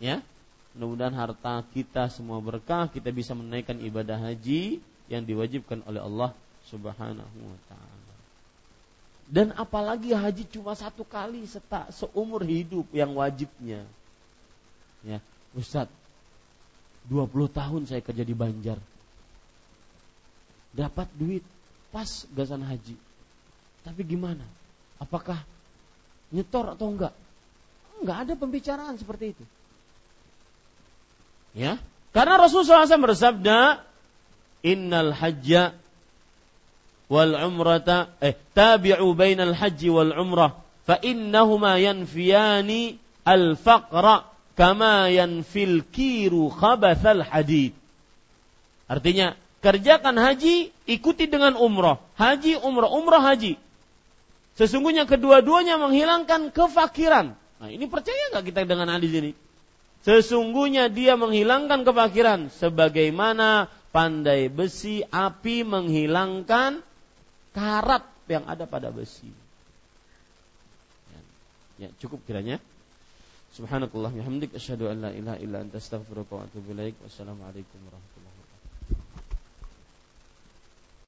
Ya? Mudah-mudahan harta kita semua berkah, kita bisa menaikkan ibadah haji yang diwajibkan oleh Allah Subhanahu wa taala. Dan apalagi haji cuma satu kali setak seumur hidup yang wajibnya. Ya, Ustaz, 20 tahun saya kerja di Banjar. Dapat duit pas gasan haji. Tapi gimana? Apakah nyetor atau enggak? Enggak ada pembicaraan seperti itu. Ya. Karena Rasulullah SAW bersabda, "Innal hajja wal umrata eh tabi'u bainal haji wal umrah fa innahuma yanfiyani al faqra kama yanfil kiru khabathal hadid." Artinya, kerjakan haji, ikuti dengan umrah. Haji, umrah, umrah, haji. Sesungguhnya kedua-duanya menghilangkan kefakiran. Nah, ini percaya nggak kita dengan hadis ini? Sesungguhnya dia menghilangkan kefakiran sebagaimana pandai besi api menghilangkan karat yang ada pada besi. Ya, cukup kiranya. Subhanakallah hamdik asyhadu an la ilaha illa anta astaghfiruka wa atubu ilaik. Wassalamualaikum warahmatullahi